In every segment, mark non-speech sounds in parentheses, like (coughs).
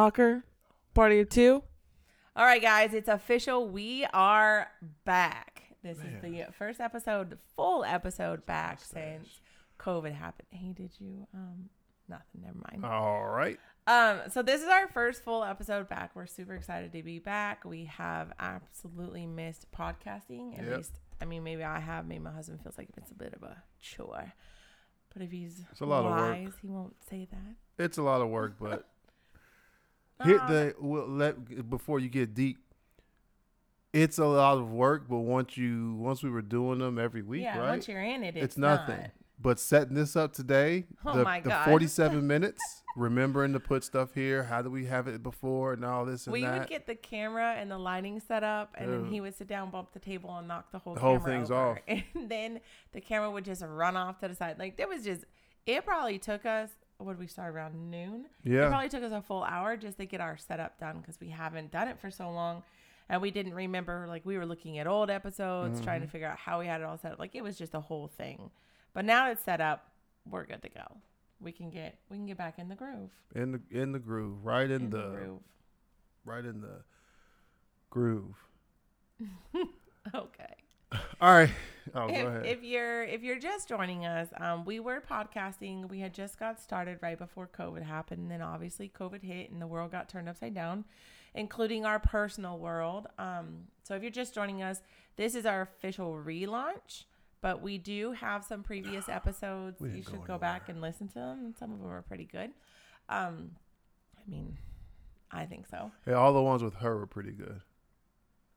Hawker, party of two. All right, guys, it's official. We are back. This is the first episode, full episode back since COVID happened. Hey, did you? Um, nothing. Never mind. All right. Um, so this is our first full episode back. We're super excited to be back. We have absolutely missed podcasting. At Yep. least, I mean, maybe I have. Maybe my husband feels like it's a bit of a chore. But if he's It's a lot of work. wise, he won't say that. It's a lot of work, but hit Uh, the well, let before you get deep. It's a lot of work, but once you once we were doing them every week, yeah, right? once you're in it, it's, it's nothing. not. But setting this up today, Oh the, my the 47 (laughs) minutes, remembering to put stuff here. How do we have it before and all this and We that? would get the camera and the lighting set up, and then he would sit down, bump the table, and knock the whole The whole thing's over. off. (laughs) And then the camera would just run off to the side. Like there was just, it probably took us. What did we start around noon? Yeah. It probably took us a full hour just to get our setup done because we haven't done it for so long, and we didn't remember. Like we were looking at old episodes, trying Mm-hmm. to figure out how we had it all set up. Like it was just a whole thing. But now it's set up. We're good to go. We can get we can get back in the groove. in the in the groove, right in, In the, the groove. right in the groove. (laughs) Okay. All right. Oh, go if, ahead. if you're if you're just joining us, um, we were podcasting. We had just got started right before COVID happened, and then obviously COVID hit, and the world got turned upside down, including our personal world. Um, so if you're just joining us, this is our official relaunch. But we do have some previous (sighs) episodes. You should go go back and listen to them. Some of them are pretty good. Um, I mean, I think so. yeah, all the ones with her were pretty good.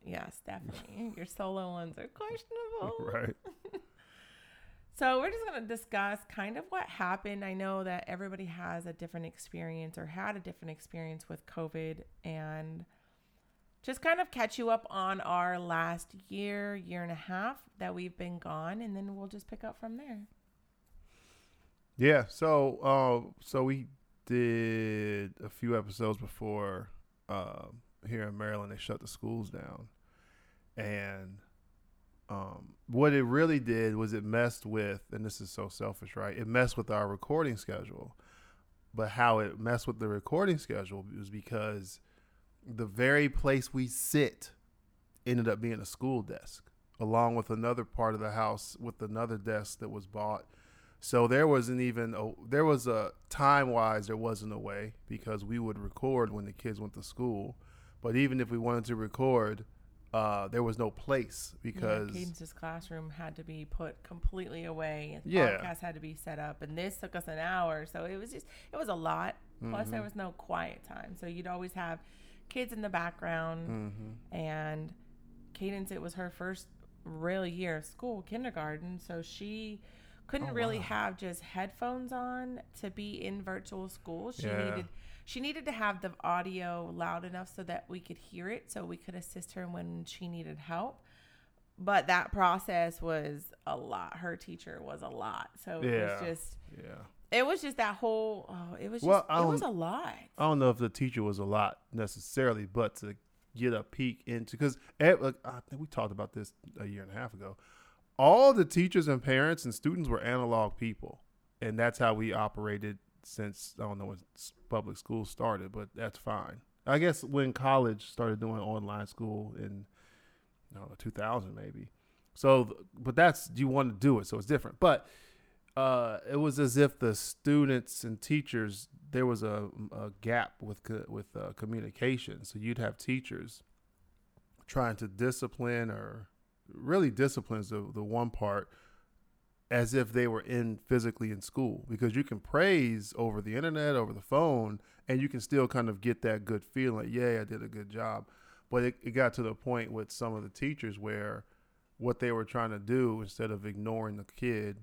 Yes, definitely. Your solo ones are questionable. (laughs) Right. (laughs) So we're just going to discuss kind of what happened. I know that everybody has a different experience or had a different experience with COVID and just kind of catch you up on our last year, year and a half that we've been gone and then we'll just pick up from there. Yeah. So, uh, so we did a few episodes before uh, here in Maryland. They shut the schools down, and um, what it really did was it messed with, and this is so selfish, right? It messed with our recording schedule. But how it messed with the recording schedule was because the very place we sit ended up being a school desk, along with another part of the house with another desk that was bought. So there wasn't even a, there was a time wise there wasn't a way because we would record when the kids went to school, but even if we wanted to record, uh, there was no place because yeah, Cadence's classroom had to be put completely away. and The Yeah. podcast had to be set up, and this took us an hour. So it was just it was a lot. Plus, Mm-hmm. there was no quiet time, so you'd always have kids in the background. Mhm. And Cadence, it was her first real year of school, kindergarten, so she couldn't Oh, really wow. have just headphones on to be in virtual school. She Yeah. needed she needed to have the audio loud enough so that we could hear it so we could assist her when she needed help but that process was a lot her teacher was a lot so it Yeah. was just yeah. it was just that whole oh it was just Well, it was a lot I don't know if the teacher was a lot necessarily, but to get a peek into because like, I think we talked about this a year and a half ago. All the teachers and parents and students were analog people, and that's how we operated since I don't know when public school started, but that's fine. I guess when college started doing online school in I don't know 2000 maybe. So, but that's you want to do it, so it's different. But uh, it was as if the students and teachers there was a, a gap with with uh, communication. So you'd have teachers trying to discipline or really disciplines the the one part as if they were in physically in school because you can praise over the internet over the phone and you can still kind of get that good feeling yeah i did a good job. But it, it got to the point with some of the teachers where what they were trying to do instead of ignoring the kid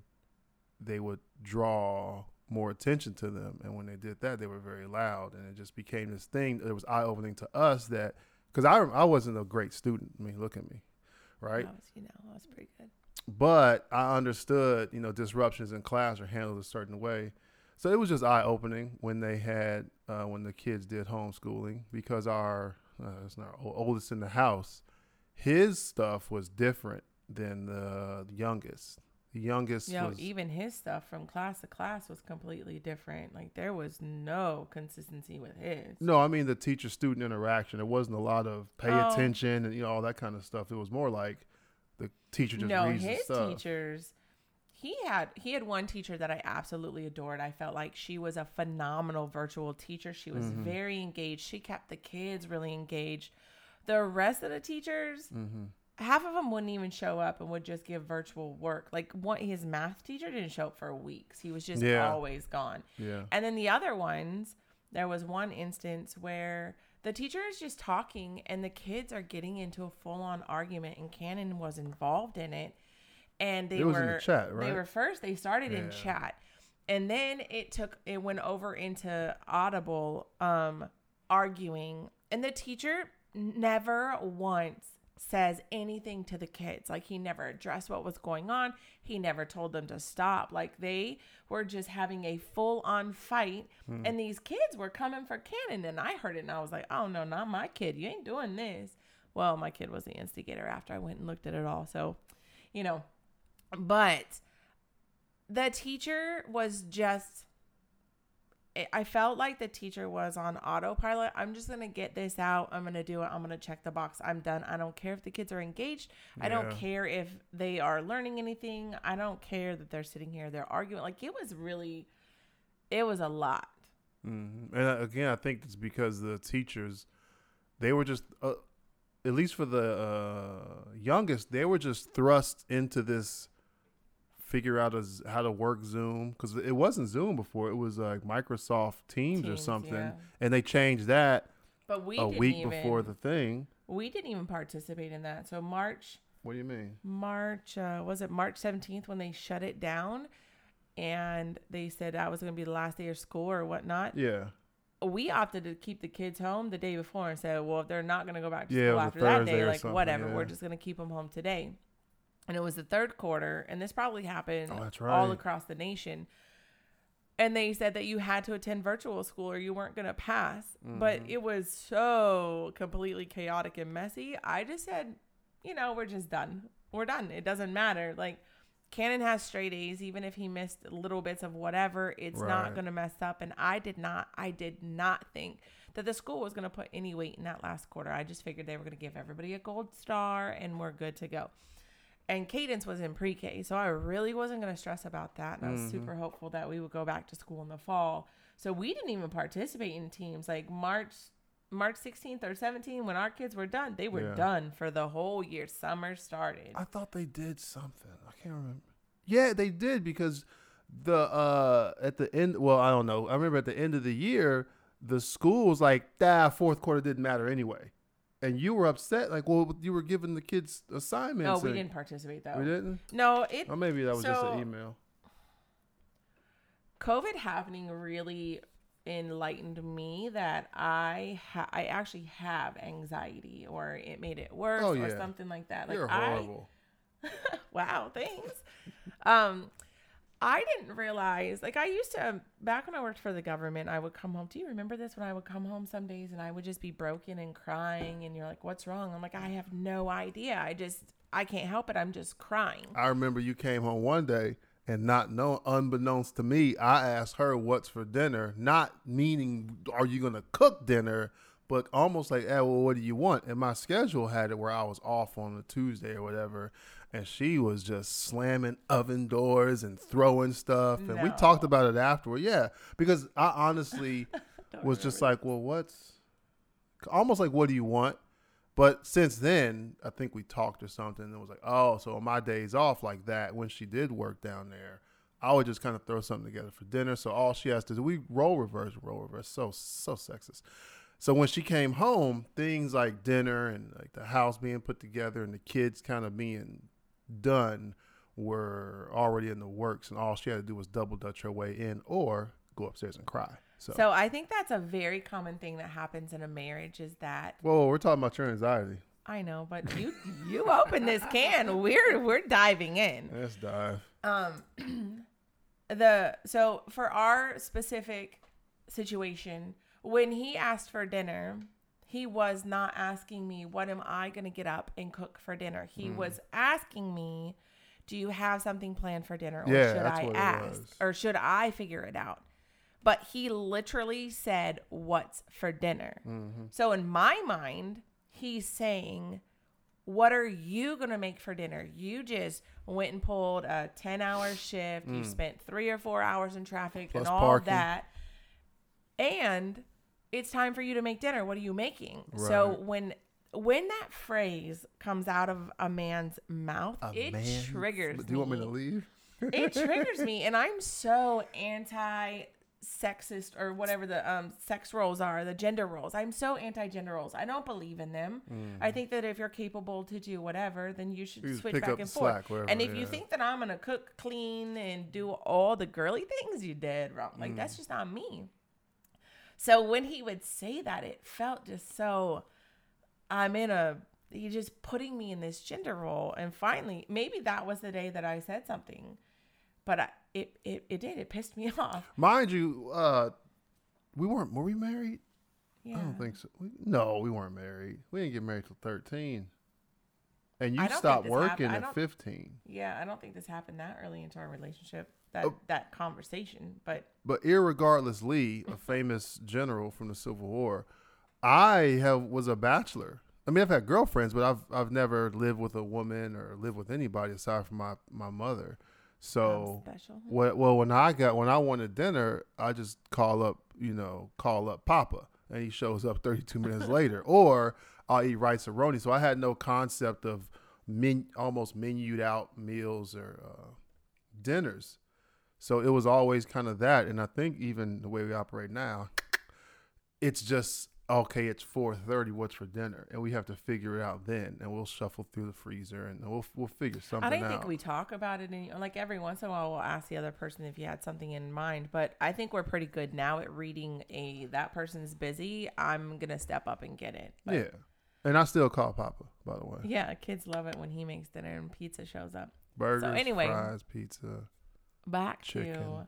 they would draw more attention to them. And when they did that they were very loud and it just became this thing that was eye-opening to us that because I, I wasn't a great student. I mean look at me right? That was, you know I was pretty good but I understood, you know, disruptions in class are handled a certain way. So it was just eye opening when they had uh, when the kids did homeschooling because our uh, it's not our oldest in the house, his stuff was different than the youngest. The youngest You know, was even his stuff from class to class was completely different. Like there was no consistency with his. no, I mean the teacher student interaction. It wasn't a lot of pay Oh. attention and you know all that kind of stuff. It was more like the teacher just no, reads his teachers. He had he had one teacher that I absolutely adored. I felt like she was a phenomenal virtual teacher. She was Mm-hmm. very engaged. She kept the kids really engaged. The rest of the teachers, Mm-hmm. half of them wouldn't even show up and would just give virtual work. Like one, his math teacher didn't show up for weeks. He was just Yeah. always gone. Yeah. And then the other ones, there was one instance where the teacher is just talking and the kids are getting into a full on argument and Cannon was involved in it. And they It were the chat, They were first, they started in chat. And then it took it went over into audible um arguing and the teacher never once says anything to the kids. Like he never addressed what was going on. He never told them to stop. Like they were just having a full on fight. Hmm. And these kids were coming for Cannon. And I heard it and I was like, oh no, not my kid. You ain't doing this. Well, my kid was the instigator after I went and looked at it all. So, you know, but the teacher was just I- I felt like the teacher was on autopilot. I'm just going to get this out. I'm going to do it. I'm going to check the box. I'm done. I don't care if the kids are engaged. I don't Yeah. care if they are learning anything. I don't care that they're sitting here, they're arguing. Like it was really, it was a lot. hmm And uh, again, I think it's because the teachers, they were just, uh, at least for the uh, youngest, they were just thrust into this figure out as how to work Zoom because it wasn't Zoom before; it was like Microsoft Teams, or something, yeah. and they changed that But we a week even, before the thing. we didn't even participate in that. So March, What do you mean? March, uh, was it March 17th when they shut it down? And they said that was going to be the last day of school or whatnot. Yeah, we opted to keep the kids home the day before and said, well, if they're not going to go back to Yeah, school after that day, like whatever, yeah. we're just going to keep them home today. And it was the third quarter, and this probably happened Oh, that's all right. across the nation. And they said that you had to attend virtual school or you weren't going to pass. But Mm-hmm. it was so completely chaotic and messy. I just said, you know, we're just done. We're done. It doesn't matter. Like, Cannon has straight A's, even if he missed little bits of whatever, it's not going to mess up. And I did not, I did not think that the school was going to put any weight in that last quarter. I just figured they were going to give everybody a gold star and we're good to go. And Cadence was in pre K, so I really wasn't going to stress about that. And I was Mm-hmm. super hopeful that we would go back to school in the fall. So we didn't even participate in teams like March. March 16th or 17th, when our kids were done, they were Yeah. done for the whole year. Summer started. I thought they did something. I can't remember. Yeah, they did because the uh at the end. Well, I don't know. I remember at the end of the year, the school was like, "Ah, fourth quarter didn't matter anyway," and you were upset. Like, well, you were giving the kids assignments. No, we and- didn't participate though. We didn't. No, it Or maybe that was just So- an email. COVID happening really enlightened me that I ha- I actually have anxiety or it made it worse Oh, or yeah. something like that. Like You're I horrible. (laughs) wow, thanks. um I didn't realize like I used to back when I worked for the government, I would come home. Do you remember this when I would come home some days and I would just be broken and crying and you're like, "What's wrong?" I'm like, "I have no idea. I just I can't help it. I'm just crying." I remember you came home one day and not know, unbeknownst to me, I asked her what's for dinner, not meaning are you gonna cook dinner, but almost like, eh, well, what do you want? And my schedule had it where I was off on a Tuesday or whatever, and she was just slamming oven doors and throwing stuff, and we talked about it afterward. Yeah, because I honestly (laughs) was just like, well, what's almost like, what do you want? But since then, I think we talked or something. And it was like, oh, so on my days off like that, when she did work down there, I would just kind of throw something together for dinner. So all she has to do, we role reverse, role reverse. So so sexist. So when she came home, things like dinner and like the house being put together and the kids kind of being done were already in the works, and all she had to do was double dutch her way in or go upstairs and cry. So, So I think that's a very common thing that happens in a marriage is that whoa, we're talking about your anxiety. I know, but you you open this can. We're we're diving in. Let's dive. Um (clears throat) the so for our specific situation, when he asked for dinner, he was not asking me what am I going to get up and cook for dinner. He was asking me Do you have something planned for dinner? Or Yeah, should I ask? Or should I figure it out? But he literally said, What's for dinner? Mm-hmm. So in my mind, he's saying, What are you going to make for dinner? You just went and pulled a 10 hour shift. You spent three or four hours in traffic Mm. Plus and all parking. that. And it's time for you to make dinner. What are you making? So when when that phrase comes out of a man's mouth, A it man- triggers Do you want me to leave? it (laughs) triggers me and i'm so anti sexist or whatever the um sex roles are the gender roles i'm so anti gender roles i don't believe in them i think that if you're capable to do whatever then you should Mm. You switch back and forth wherever, and if you think that i'm gonna cook clean and do all the girly things you did wrong like Mm. that's just not me so when he would say that it felt just so i'm in a he just putting me in this gender role and finally maybe that was the day that i said something but I, it, it it did it pissed me (laughs) off Mind you, uh, we weren't. Were we married? yeah I don't think so. We, no, we weren't married. We didn't get married till thirteen. And you I don't think stopped working. At fifteen. yeah i don't think this happened that early into our relationship that Oh. that conversation but But irregardlessly, a (laughs) famous general from the Civil War, I have was a bachelor. I mean, I've had girlfriends, but I've I've never lived with a woman or lived with anybody aside from my my mother. So special Well, well, when I got when I wanted dinner, I just call up, you know, call up Papa, and he shows up 32 minutes (laughs) later, or I'll eat Rice-A-Roni. So I had no concept of men, almost menued out meals or uh, dinners. So it was always kind of that, and I think even the way we operate now, it's just okay. It's 4:30. What's for dinner? And we have to figure it out then, and we'll shuffle through the freezer, and we'll we'll figure something I don't out. think we talk about it any like every once in a while we'll ask the other person if you had something in mind, but I think we're pretty good now at reading a that person's busy. I'm gonna step up and get it. But yeah, and I still call Papa, by the way. yeah, kids love it when he makes dinner and pizza shows up. Burgers, anyway. fries, pizza. Back Chicken. to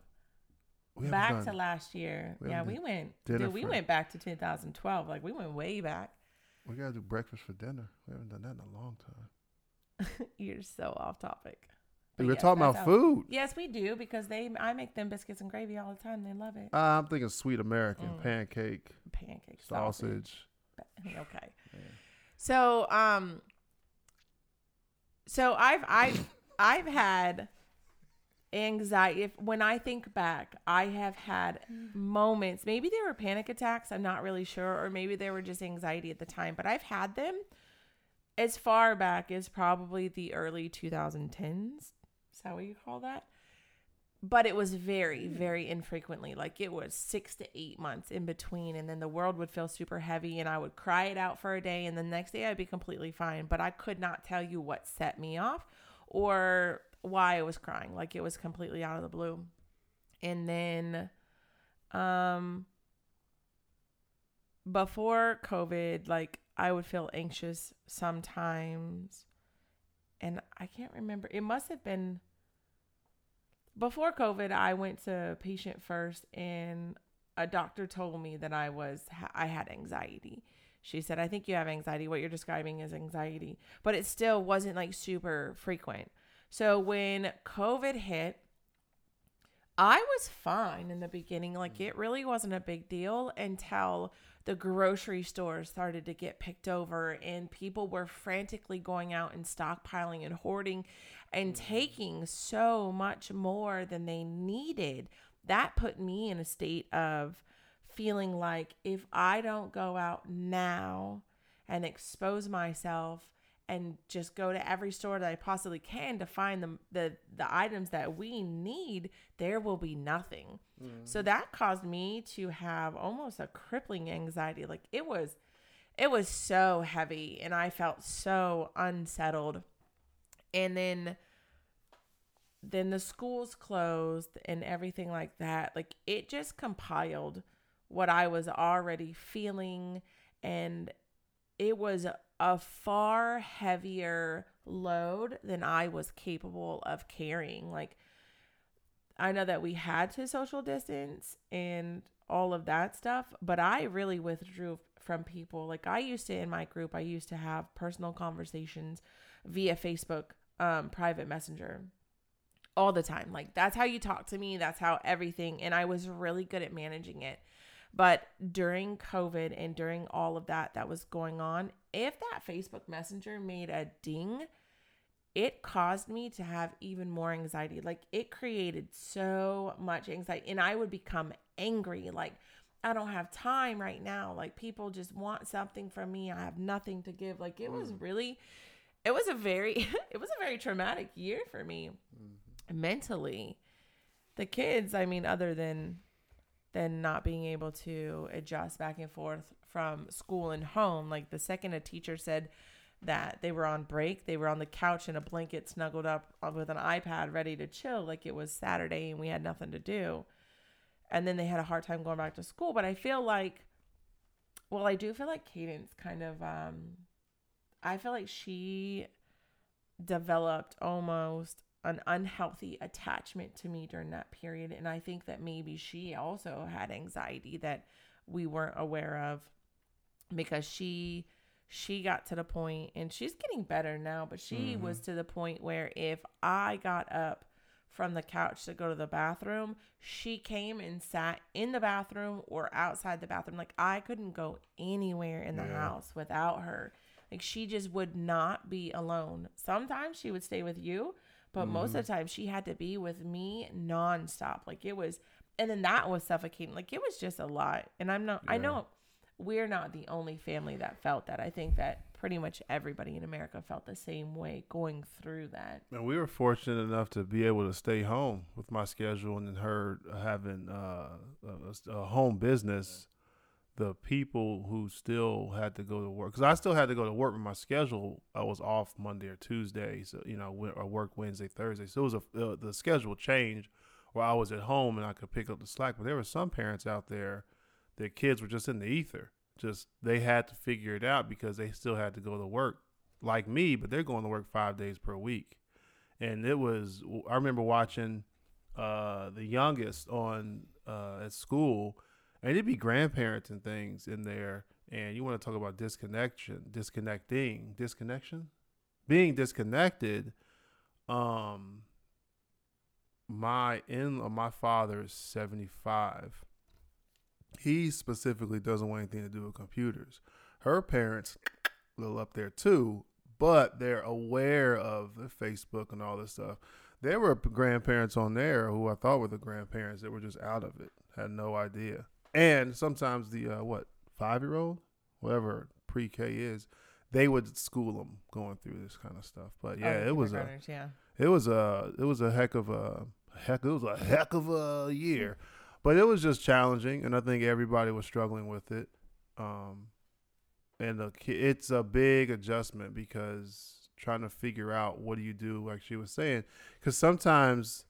We back to last year. we yeah, we went. Dude, we went back to 2012. Like we went way back. We gotta do breakfast for dinner. We haven't done that in a long time. (laughs) You're so off topic. We're yes, talking about food. Yes, we do because they. I make them biscuits and gravy all the time. They love it. Uh, I'm thinking sweet American Mm. pancake, Pancake sausage. (laughs) Okay. So um. So I've I've (coughs) I've had anxiety. If when I think back, I have had moments. Maybe they were panic attacks. I'm not really sure, or maybe they were just anxiety at the time. But I've had them as far back as probably the early 2010s. Is that what you call that? But it was very, hmm. very infrequently. Like it was six to eight months in between. And then the world would feel super heavy and I would cry it out for a day. And the next day I'd be completely fine. But I could not tell you what set me off or why I was crying. Like it was completely out of the blue. And then, um, before COVID, like I would feel anxious sometimes. And I can't remember. It must have been before COVID. I went to patient first, and a doctor told me that I was I had anxiety. She said, "I think you have anxiety. What you're describing is anxiety, but it still wasn't like super frequent." So when COVID hit, I was fine in the beginning. Like mm. it really wasn't a big deal until the grocery stores started to get picked over and people were frantically going out and stockpiling and hoarding and mm. taking so much more than they needed. That put me in a state of feeling like if I don't go out now and expose myself and just go to every store that I possibly can to find the the, the items that we need, there will be nothing. So mm. that caused me to have almost a crippling anxiety. Like it was it was so heavy and I felt so unsettled. And then then the schools closed and everything like that. Like it just compiled what I was already feeling and it was a far heavier load than I was capable of carrying. Like, I know that we had to social distance and all of that stuff, but I really withdrew from people. Like, I used to, in my group, I used to have personal conversations via Facebook um, private messenger all the time. Like that's how you talk to me. That's how everything. And I was really good at managing it. But during COVID and during all of that that was going on, if that Facebook Messenger made a ding, it caused me to have even more anxiety. Like it created so much anxiety, and I would become angry. Like, I don't have time right now. Like, people just want something from me. I have nothing to give. Like, it was mm. really, it was a very, (laughs) it was a very traumatic year for me mm-hmm. mentally. The kids, I mean, other than than not being able to adjust back and forth from school and home. Like the second a teacher said that they were on break, they were on the couch in a blanket snuggled up with an iPad ready to chill like it was Saturday and we had nothing to do. And then they had a hard time going back to school. But I feel like, well, I do feel like Cadence kind of, um, I feel like she developed almost an unhealthy attachment to me during that period and i think that maybe she also had anxiety that we weren't aware of because she she got to the point and she's getting better now but she Mhm. was to the point where if i got up from the couch to go to the bathroom she came and sat in the bathroom or outside the bathroom like i couldn't go anywhere in the Yeah. house without her like she just would not be alone sometimes she would stay with you but most of the time she had to be with me nonstop. Like it was, and then that was suffocating. Like it was just a lot. And I'm not, I know we're not the only family that felt that. I think that pretty much everybody in America felt the same way going through that. And we were fortunate enough to be able to stay home with my schedule and then her having uh, a, a home business. The people who still had to go to work, because I still had to go to work, but my schedule I was off Monday or Tuesday, so you know, I or work Wednesday, Thursday. So it was a uh, the schedule changed where I was at home and I could pick up the slack. But there were some parents out there, their kids were just in the ether, just they had to figure it out because they still had to go to work, like me, but they're going to work five days per week and it was I remember watching uh, the youngest on uh, at school, and it'd be grandparents and things in there, and you want to talk about disconnection, disconnecting, disconnection, being disconnected. Um, my in uh, my father is seventy five. He specifically doesn't want anything to do with computers. Her parents, a (clears throat) little up there too, but they're aware of the Facebook and all this stuff. There were grandparents on there who I thought were the grandparents that were just out of it, had no idea. And sometimes the uh, what five year old, whatever pre K is, they would school them going through this kind of stuff. But yeah, Oh, it was a yeah. it was a it was a heck of a heck it was a heck of a year, but it was just challenging, and I think everybody was struggling with it. Um, and the, it's a big adjustment because trying to figure out what do you do, like she was saying, because sometimes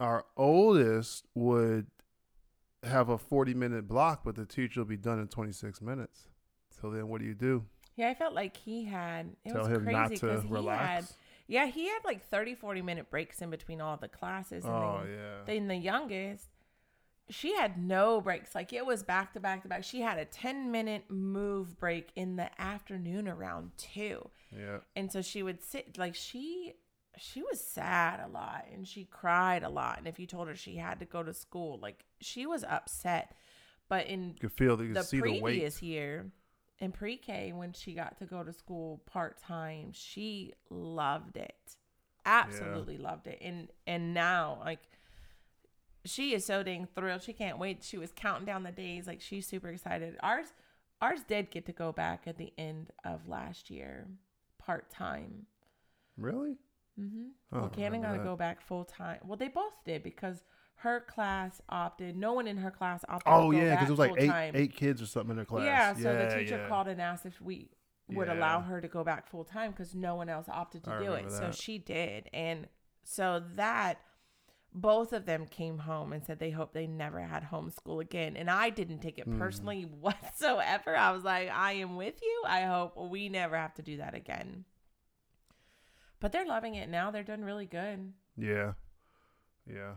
our oldest would have a forty minute block, but the teacher will be done in twenty six minutes. So then, what do you do? Yeah, I felt like he had, it Tell was him crazy not to he relax. had, yeah, he had like 30, 40 minute breaks in between all the classes. And oh then, yeah. Then the youngest, she had no breaks. Like it was back to back to back. She had a 10 minute move break in the afternoon around two. yeah. And so she would sit like she she was sad a lot and she cried a lot. And if you told her she had to go to school, like she was upset. But in You could feel, you could the see the previous year in pre-K when she got to go to school part-time, she loved it. Absolutely loved it. And and now like she is so dang thrilled. She can't wait. She was counting down the days like she's super excited. Ours ours did get to go back at the end of last year part-time. Really? Mhm. I Well, Cannon got to go back full time. Well, they both did because her class opted. No one in her class opted. Oh yeah, because it was like eight eight kids or something in their class. Yeah, so the teacher yeah. called and asked if we would allow her to go back full time because no one else opted to I do it. remember So she did, and so that both of them came home and said they hope they never had homeschool again. And I didn't take it Mhm. personally (laughs) whatsoever. I was like, I am with you. I hope we never have to do that again. But they're loving it now. They're doing really good. Yeah, yeah.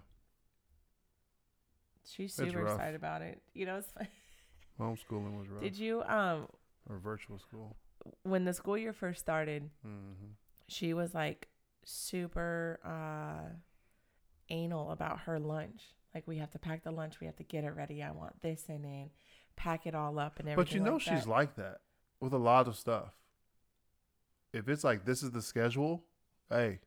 She's super excited about it. You know, it's fun. Homeschooling was rough. Did you um or virtual school. when the school year first started, hmm she was like super uh anal about her lunch. Like we have to pack the lunch, we have to get it ready. I want this in it, pack it all up and everything. But you know like she's that. like that with a lot of stuff. If it's like this is the schedule, hey,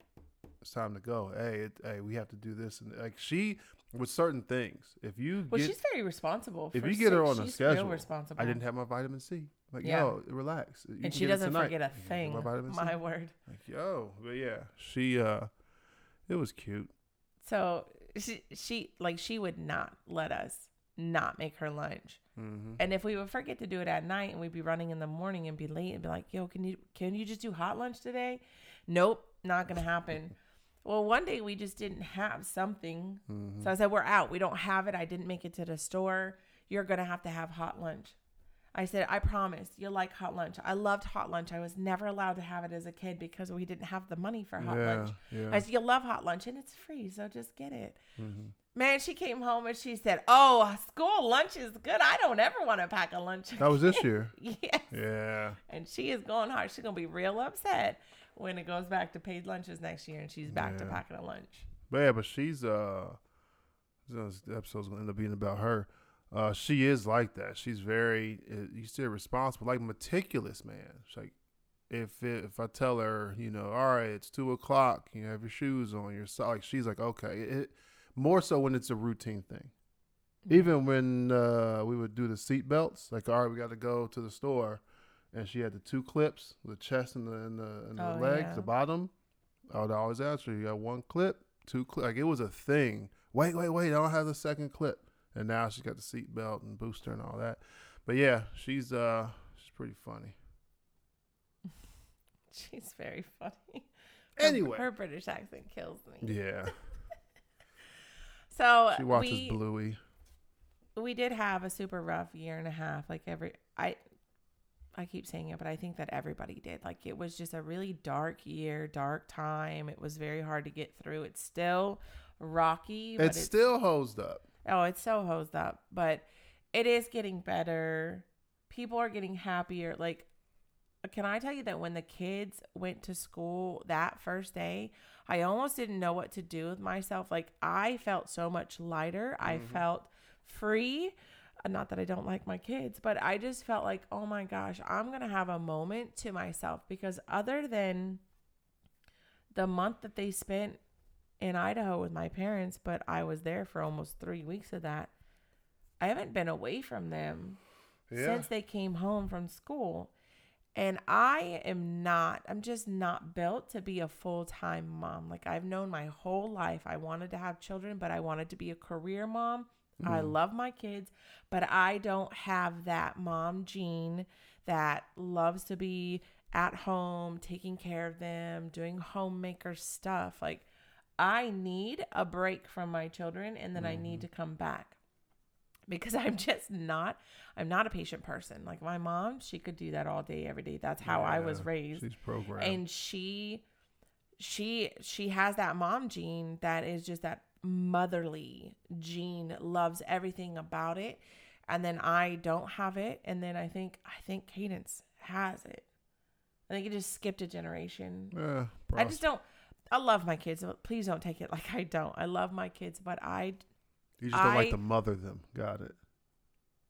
it's time to go. Hey, it, hey, we have to do this and like she with certain things. If you Well, get, she's very responsible. if you get her on a schedule, responsible. I didn't have my vitamin C. Like Yeah. yo, relax. You and she doesn't forget a You can get thing. My. My word. Like yo, but yeah, she uh, it was cute. So she, she like she would not let us not make her lunch. Mm-hmm. And if we would forget to do it at night and we'd be running in the morning and be late and be like, "Yo, can you can you just do hot lunch today?" Nope, not gonna happen. well, one day we just didn't have something, Mm-hmm. so I said, "We're out. We don't have it. I didn't make it to the store. You're gonna have to have hot lunch." I said, "I promise you'll like hot lunch." I loved hot lunch. I was never allowed to have it as a kid because we didn't have the money for hot yeah, lunch. yeah. I said, "You'll love hot lunch and it's free, so just get it." mm-hmm. Man, she came home and she said, "Oh, school lunch is good. I don't ever want to pack a lunch." That was this year. (laughs) yes. Yeah. And she is going hard. She's gonna be real upset when it goes back to paid lunches next year and she's back to Yeah. packing a lunch. But yeah, but she's uh, this episode's gonna end up being about her. Uh, she is like that. She's very, uh, you say responsible, like meticulous, man. She's like, if it, if I tell her, you know, all right, it's two o'clock, you have your shoes on, your so like, she's like, okay. It, more so when it's a routine thing. Even when uh, we would do the seat belts, like, all right, we got to go to the store, and she had the two clips, the chest and the and the, and the Oh, legs, yeah. the bottom. I would always ask her, you got one clip, two clip, like it was a thing. Wait, wait, wait, I don't have the second clip, and now she's got the seat belt and booster and all that. But yeah, she's uh, she's pretty funny. (laughs) She's very funny. Her- Anyway. her, British accent kills me. Yeah, (laughs) So she watches we, Bluey. we did have a super rough year and a half. Like every I I keep saying it, but I think that everybody did. Like it was just a really dark year, dark time. It was very hard to get through. It's still rocky, but It's still hosed up. Oh, it's so hosed up, but it is getting better. People are getting happier. Like, can I tell you that when the kids went to school that first day, I almost didn't know what to do with myself. Like, I felt so much lighter. I Mhm. felt free. Uh, Not that I don't like my kids, but I just felt like, oh my gosh, I'm going to have a moment to myself because other than the month that they spent in Idaho with my parents, but I was there for almost three weeks of that. I haven't been away from them Yeah, since they came home from school. And I am not, I'm just not built to be a full time mom. Like I've known my whole life I wanted to have children, but I wanted to be a career mom. I Mhm. love my kids, but I don't have that mom gene that loves to be at home, taking care of them, doing homemaker stuff. Like I need a break from my children and then I need to come back because (laughs) I'm just not I'm not a patient person. Like my mom, she could do that all day every day. That's how I was raised. She's programmed. And she she she has that mom gene that is just that motherly gene, loves everything about it. And then I don't have it and then I think I think Cadence has it. I think it just skipped a generation. yeah, I just don't. I love my kids. but Please don't take it like I don't. I love my kids, but I you just don't like I- to mother them. Got it.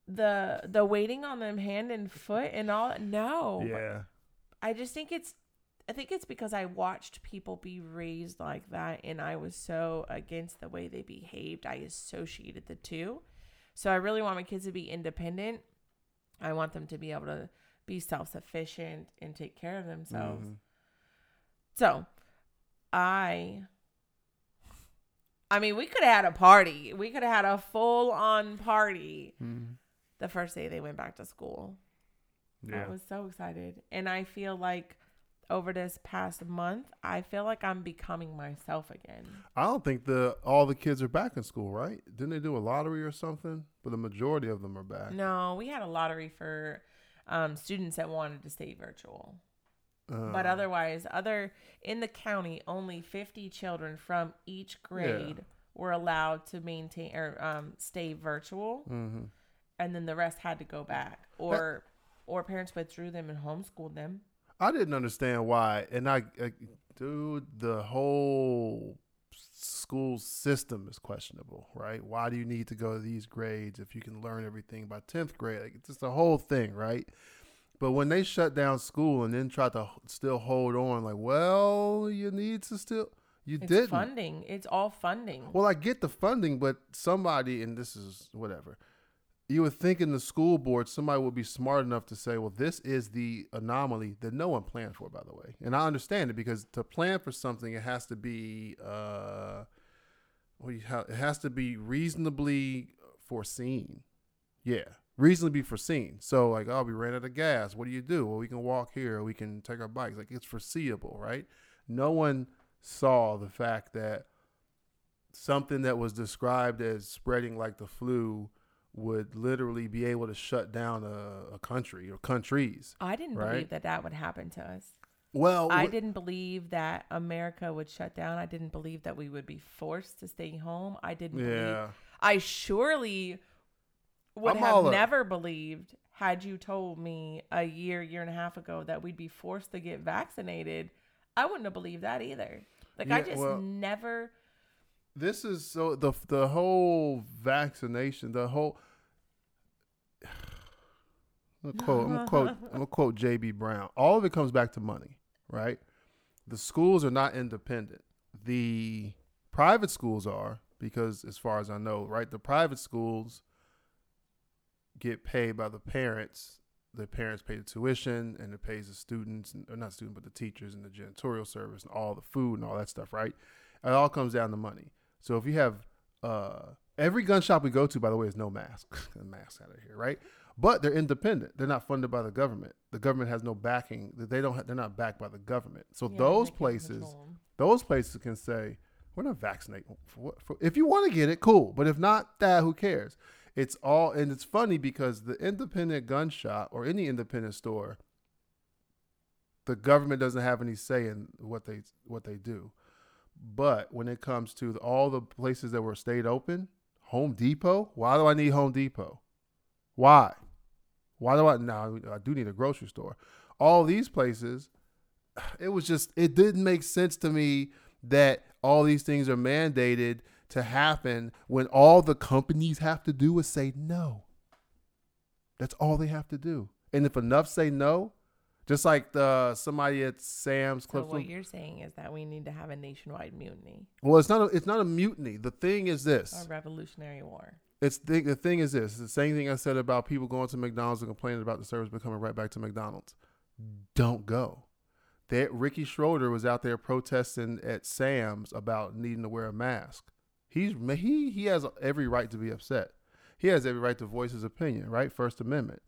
the the waiting on them hand and foot and all. No, Yeah. I just think it's. I think it's because I watched people be raised like that, and I was so against the way they behaved. I associated the two, so I really want my kids to be independent. I want them to be able to be self sufficient and take care of themselves. Mhm. So, I I mean, we could have had a party. We could have had a full on party Mhm. the first day they went back to school. Yeah. I was so excited. And I feel like over this past month, I feel like I'm becoming myself again. I don't think the all the kids are back in school, right? Didn't they do a lottery or something? But the majority of them are back. No, we had a lottery for um, students that wanted to stay virtual. Uh, But otherwise, other in the county, only 50 children from each grade were allowed to maintain or um, stay virtual, mhm. and then the rest had to go back, or or parents withdrew them and homeschooled them. I didn't understand why, and I, I dude, the whole school system is questionable, right? Why do you need to go to these grades if you can learn everything by tenth grade? Like, it's just the whole thing, right? But when they shut down school and then try to still hold on, like, well, you need to still, you It's didn't. funding. It's all funding. Well, I get the funding, but somebody, and this is whatever, you would think in the school board, somebody would be smart enough to say, well, this is the anomaly that no one planned for, by the way. And I understand it because to plan for something, it has to be, uh, what do you ha- it has to be reasonably foreseen. Yeah, reasonably foreseen. So, like, oh, we ran out of gas. What do you do? Well, we can walk here, we can take our bikes. Like, it's foreseeable, right? No one saw the fact that something that was described as spreading like the flu would literally be able to shut down a, a country or countries. Oh, I didn't Right. believe that that would happen to us. Well, I wh- didn't believe that America would shut down. I didn't believe that we would be forced to stay home. I didn't believe. I surely would I'm have up. never believed had you told me a year, year and a half ago that we'd be forced to get vaccinated. I wouldn't have believed that either. Like I just well- never. This is so the the whole vaccination, the whole. I'm gonna quote. I'm gonna quote. I'm gonna quote J.B. Brown. All of it comes back to money, right? The schools are not independent. The private schools are because, as far as I know, right, the private schools get paid by the parents. The parents pay the tuition, and it pays the students, or not students, but the teachers and the janitorial service and all the food and all that stuff, right? It all comes down to money. So if you have uh, every gun shop we go to, by the way, is no mask, (laughs) mask out of here, right? But they're independent. They're not funded by the government. The government has no backing. They don't. ha- They're not backed by the government. So Yeah, those places, those places can say, "We're not vaccinating." For what, for, if you want to get it, cool. But if not, that who cares? It's all, and it's funny because the independent gun shop or any independent store, the government doesn't have any say in what they what they do. But when it comes to all the places that were stayed open, Home Depot, why do I need Home Depot? Why? Why do I now I do need a grocery store. All these places, (sighs) it was just it didn't make sense to me that all these things are mandated to happen when all the companies have to do is say no. That's all they have to do. And if enough say no, just like the somebody at Sam's So Club. what you're saying is that we need to have a nationwide mutiny Well, it's not a, it's not a mutiny. The thing is this. a revolutionary war. It's the, the thing is this. It's the same thing I said about people going to McDonald's and complaining about the service but coming right back to McDonald's. Don't go. That Ricky Schroder was out there protesting at Sam's about needing to wear a mask. He's he he has every right to be upset. He has every right to voice his opinion, right? First Amendment.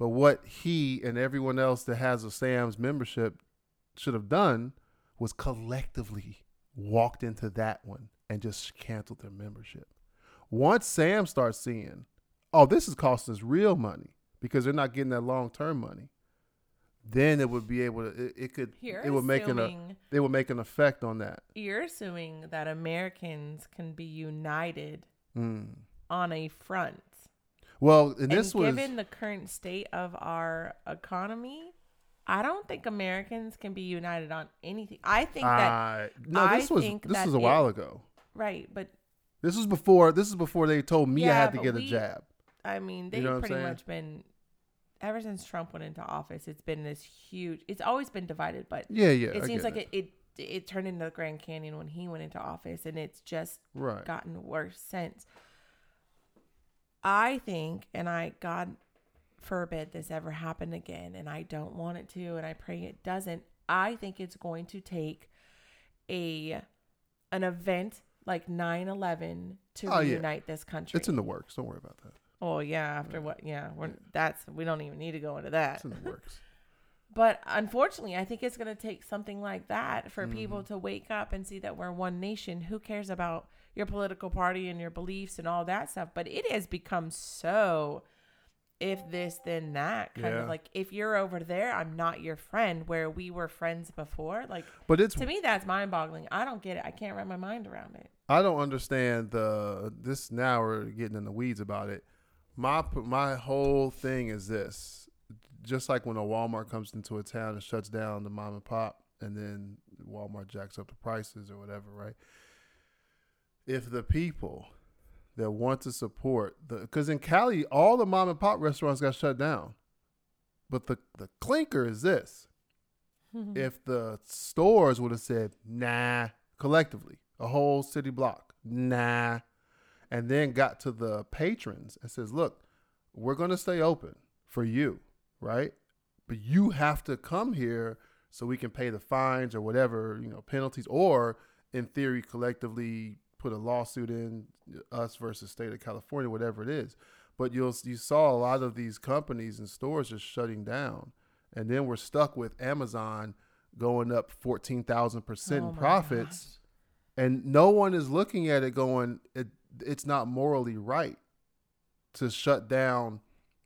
But what he and everyone else that has a Sam's membership should have done was collectively walked into that one and just canceled their membership. Once Sam starts seeing, oh, this is costing us real money because they're not getting that long term money, then it would be able to. It, it could. You're it would make an. assuming It would make an effect on that. you're assuming that Americans can be united Mm. on a front. Well, and this and was. given the current state of our economy, I don't think Americans can be united on anything. I think that Uh, no, I this was this was a it- while ago. right, but This was before. This is before they told me I had to get a we- jab. I mean, they've know what I'm pretty much been ever since Trump went into office. It's been this huge. It's always been divided, but Yeah, yeah. it I seems like it, it it turned into the Grand Canyon when he went into office, and it's just right. gotten worse since. I think, and I, God forbid this ever happen again, and I don't want it to, and I pray it doesn't. I think it's going to take a an event like 9-11 to Oh, yeah. reunite this country. It's in the works. Don't worry about that. Oh yeah, after what? Yeah, we're that's we don't even need to go into that. It's in the works. (laughs) (laughs) But unfortunately, I think it's going to take something like that for Mm-hmm. people to wake up and see that we're one nation. Who cares about your political party and your beliefs and all that stuff? But it has become so if this then that kind Yeah. of like if you're over there, I'm not your friend. Where we were friends before, like But it's to me that's mind boggling. I don't get it. I can't wrap my mind around it. I don't understand the this. Now we're getting in the weeds about it. My my whole thing is this: just like when a Walmart comes into a town and shuts down the mom and pop, and then Walmart jacks up the prices or whatever, right? If the people that want to support the, because in Cali, all the mom and pop restaurants got shut down, but the the clinker is this: (laughs) if the stores would have said nah collectively, a whole city block, nah, and then got to the patrons and says, look, we're going to stay open for you, right? But you have to come here so we can pay the fines or whatever, you know, penalties, or in theory, collectively put a lawsuit in us versus state of California, whatever it is. But you'll you saw a lot of these companies and stores just shutting down, and then we're stuck with Amazon going up fourteen thousand percent Oh in my profits, and no one is looking at it going, it, it's not morally right to shut down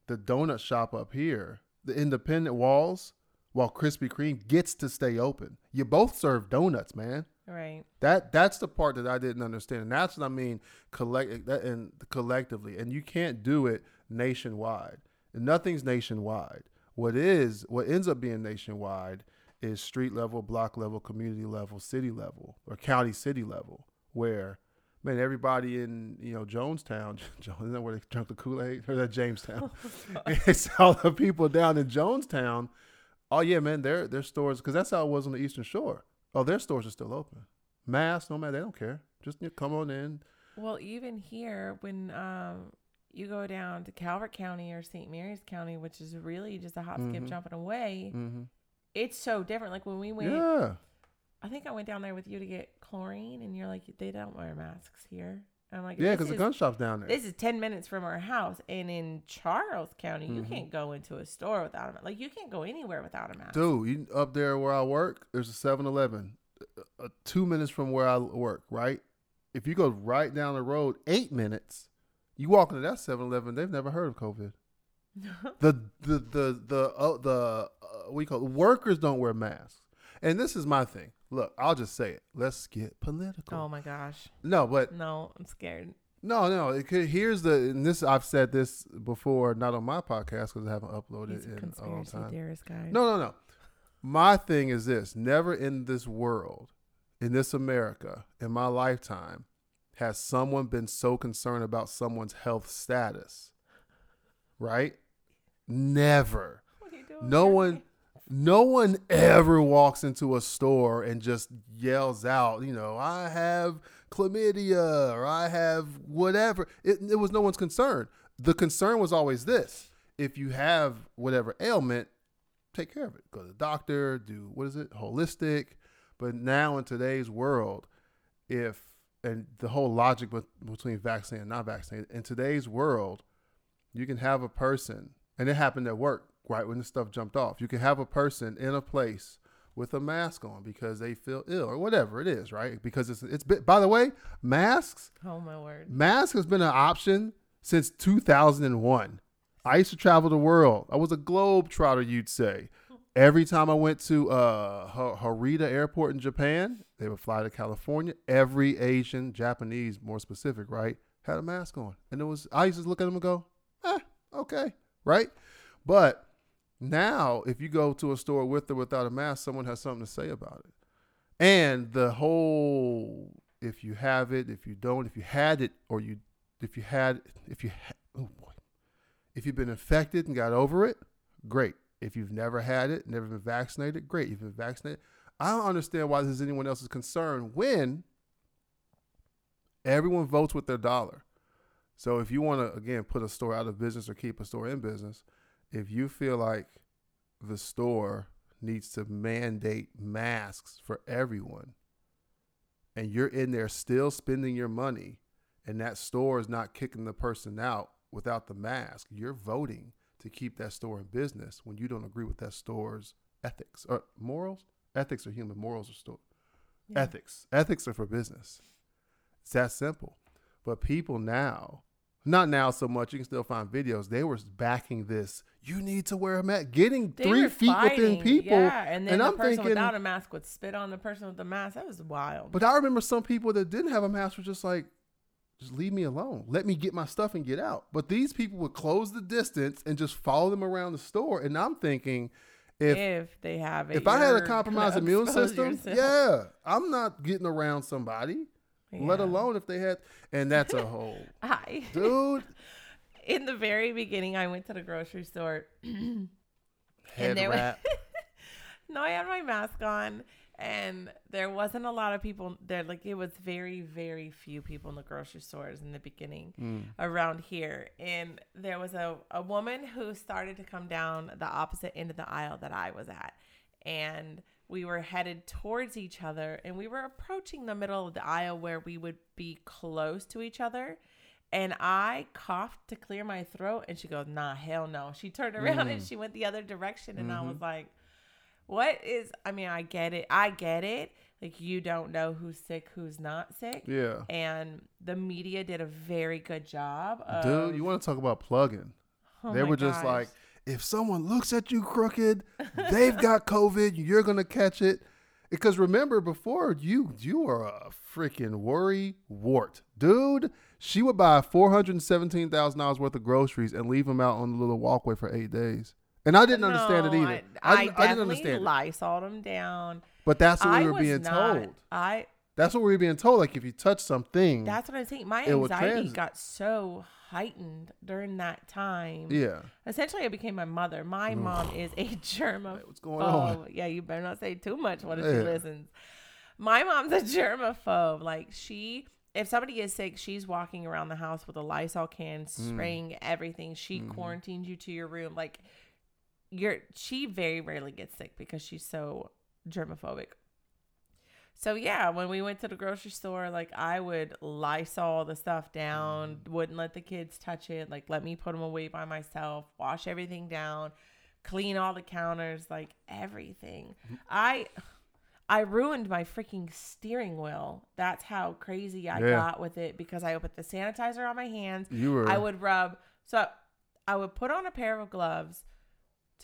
the donut shop up here, the independent walls, while Krispy Kreme gets to stay open. You both serve donuts, man. Right. That that's the part that I didn't understand, and that's what I mean collect that and collectively. And you can't do it nationwide. And nothing's nationwide. What is what ends up being nationwide is street level, block level, community level, city level, or county city level, where man, everybody in you know Jonestown, (laughs) isn't that where they drunk the Kool Aid, or that Jamestown? Oh, (laughs) it's all the people down in Jonestown. Oh yeah, man, their their stores because that's how it was on the Eastern Shore. Oh, their stores are still open. Mask, no matter, they don't care. Just you know, come on in. Well, even here, when um, you go down to Calvert County or St. Mary's County, which is really just a hop, skip, Mhm. jumping away, Mm-hmm. it's so different. Like when we went, Yeah, I think I went down there with you to get chlorine, and you're like, they don't wear masks here. I'm like, yeah, because the gun shop's down there. This is 10 minutes from our house. And in Charles County, you Mhm. can't go into a store without a mask. Like, you can't go anywhere without a mask. Dude, you, up there where I work, there's a 7-Eleven, uh, two minutes from where I work. Right, if you go right down the road, eight minutes, you walk into that 7-Eleven, they've never heard of COVID. (laughs) the the the the uh, the uh, we call it, workers don't wear masks, and this is my thing. Look, I'll just say it. Let's get political. oh my gosh. no, but No, I'm scared. No, no. It could, here's the and this. I've said this before, not on my podcast because I haven't uploaded He's a in a long time. theorist, guys. No, no, no. My thing is this: never in this world, in this America, in my lifetime, has someone been so concerned about someone's health status. Right? Never. What are you doing? No one, no one ever walks into a store and just yells out, you know, I have chlamydia or I have whatever. It, it was no one's concern. The concern was always this: if you have whatever ailment, take care of it. Go to the doctor. Do what is it? Holistic. But now in today's world, if and the whole logic bet- between vaccinated and not vaccinated in today's world, you can have a person, and it happened at work right when the stuff jumped off. You can have a person in a place with a mask on because they feel ill or whatever it is, right? Because it's it's been, by the way, masks Oh, my word. mask has been an option since 2001. I used to travel the world. I was a globe trotter, you'd say. Every time I went to uh, Narita Airport in Japan, they would fly to California. Every Asian, Japanese, more specific, right, had a mask on, and it was. I used to look at them and go, "Eh, okay, right." But now, if you go to a store with or without a mask, someone has something to say about it. And the whole if you have it, if you don't, if you had it, or you, if you had, if you, ha- oh boy, if you've been infected and got over it, great. If you've never had it, never been vaccinated, great. You've been vaccinated. I don't understand why this is anyone else's concern when everyone votes with their dollar. So if you want to again put a store out of business or keep a store in business, if you feel like the store needs to mandate masks for everyone and you're in there still spending your money and that store is not kicking the person out without the mask, you're voting to keep that store in business when you don't agree with that store's ethics or morals. Ethics are human, morals are store. Yeah. Ethics. Ethics are for business. It's that simple. But people now, not now so much, you can still find videos. They were backing this. You need to wear a mask, getting They three feet within people. Yeah, and then and the I'm person thinking- without a mask would spit on the person with the mask. That was wild. But I remember some people that didn't have a mask were just like, just leave me alone. Let me get my stuff and get out. But these people would close the distance and just follow them around the store. And I'm thinking, if if they have it, if I had a compromised immune (laughs) system, yourself. yeah, I'm not getting around somebody. Let alone if they had, and that's a whole (laughs) I dude (laughs) in the very beginning, I went to the grocery store. (clears throat) head there was- wrap. (laughs) No, I had my mask on, and there wasn't a lot of people there. Like it was very, very few people in the grocery stores in the beginning Mm. around here. And there was a, a woman who started to come down the opposite end of the aisle that I was at, and we were headed towards each other, and we were approaching the middle of the aisle where we would be close to each other. And I coughed to clear my throat, and she goes, "Nah, hell no." She turned around and Mm. she went the other direction, and I Mhm. was like, "What is?" I mean, I get it. I get it. Like you don't know who's sick, who's not sick, Yeah, and the media did a very good job. Of, dude, you want to talk about plugging? Oh they were just like, if someone looks at you crooked, they've got COVID. You're gonna catch it. Because remember, before you, you were a freaking worry wart, dude. She would buy four hundred seventeen thousand dollars worth of groceries and leave them out on the little walkway for eight days. And I didn't understand it either. I, I, I, didn't, I didn't definitely understand it. Lysoled them down. But that's what I we were being not. told. I That's what we were being told. Like if you touch something, that's what I'm saying. My anxiety got so heightened during that time. yeah. Essentially, I became my mother. My mom is a (laughs) germaphobe. What's going on? Oh, yeah, you better not say too much when she Yeah. listens. My mom's a (laughs) germaphobe. Like she, if somebody is sick, she's walking around the house with a Lysol can, Mm. spraying everything. She Mm-hmm. quarantines you to your room. Like you're, she very rarely gets sick because she's so germophobic. So yeah, when we went to the grocery store, like I would Lysol the stuff down, Mm. wouldn't let the kids touch it, like let me put them away by myself, wash everything down, clean all the counters, like everything. Mm-hmm. I I ruined my freaking steering wheel. That's how crazy I Yeah. got with it because I would put the sanitizer on my hands. You were. I would rub so I would put on a pair of gloves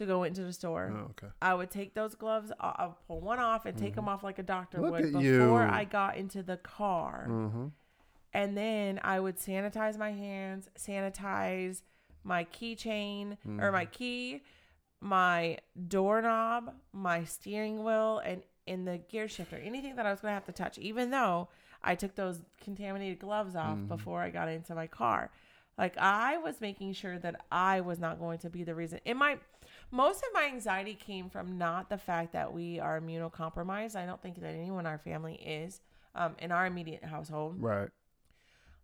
to go into the store. Oh, okay. I would take those gloves, I- I'll pull one off and take them off like a doctor Mm-hmm. Look would before you. I got into the car. Mm-hmm. And then I would sanitize my hands, sanitize my keychain or my key, my doorknob, my steering wheel, and in the gear shifter, anything that I was going to have to touch, even though I took those contaminated gloves off before I got into my car. Like I was making sure that I was not going to be the reason. In my most of my anxiety came from not the fact that we are immunocompromised. I don't think that anyone in our family is um, in our immediate household. Right.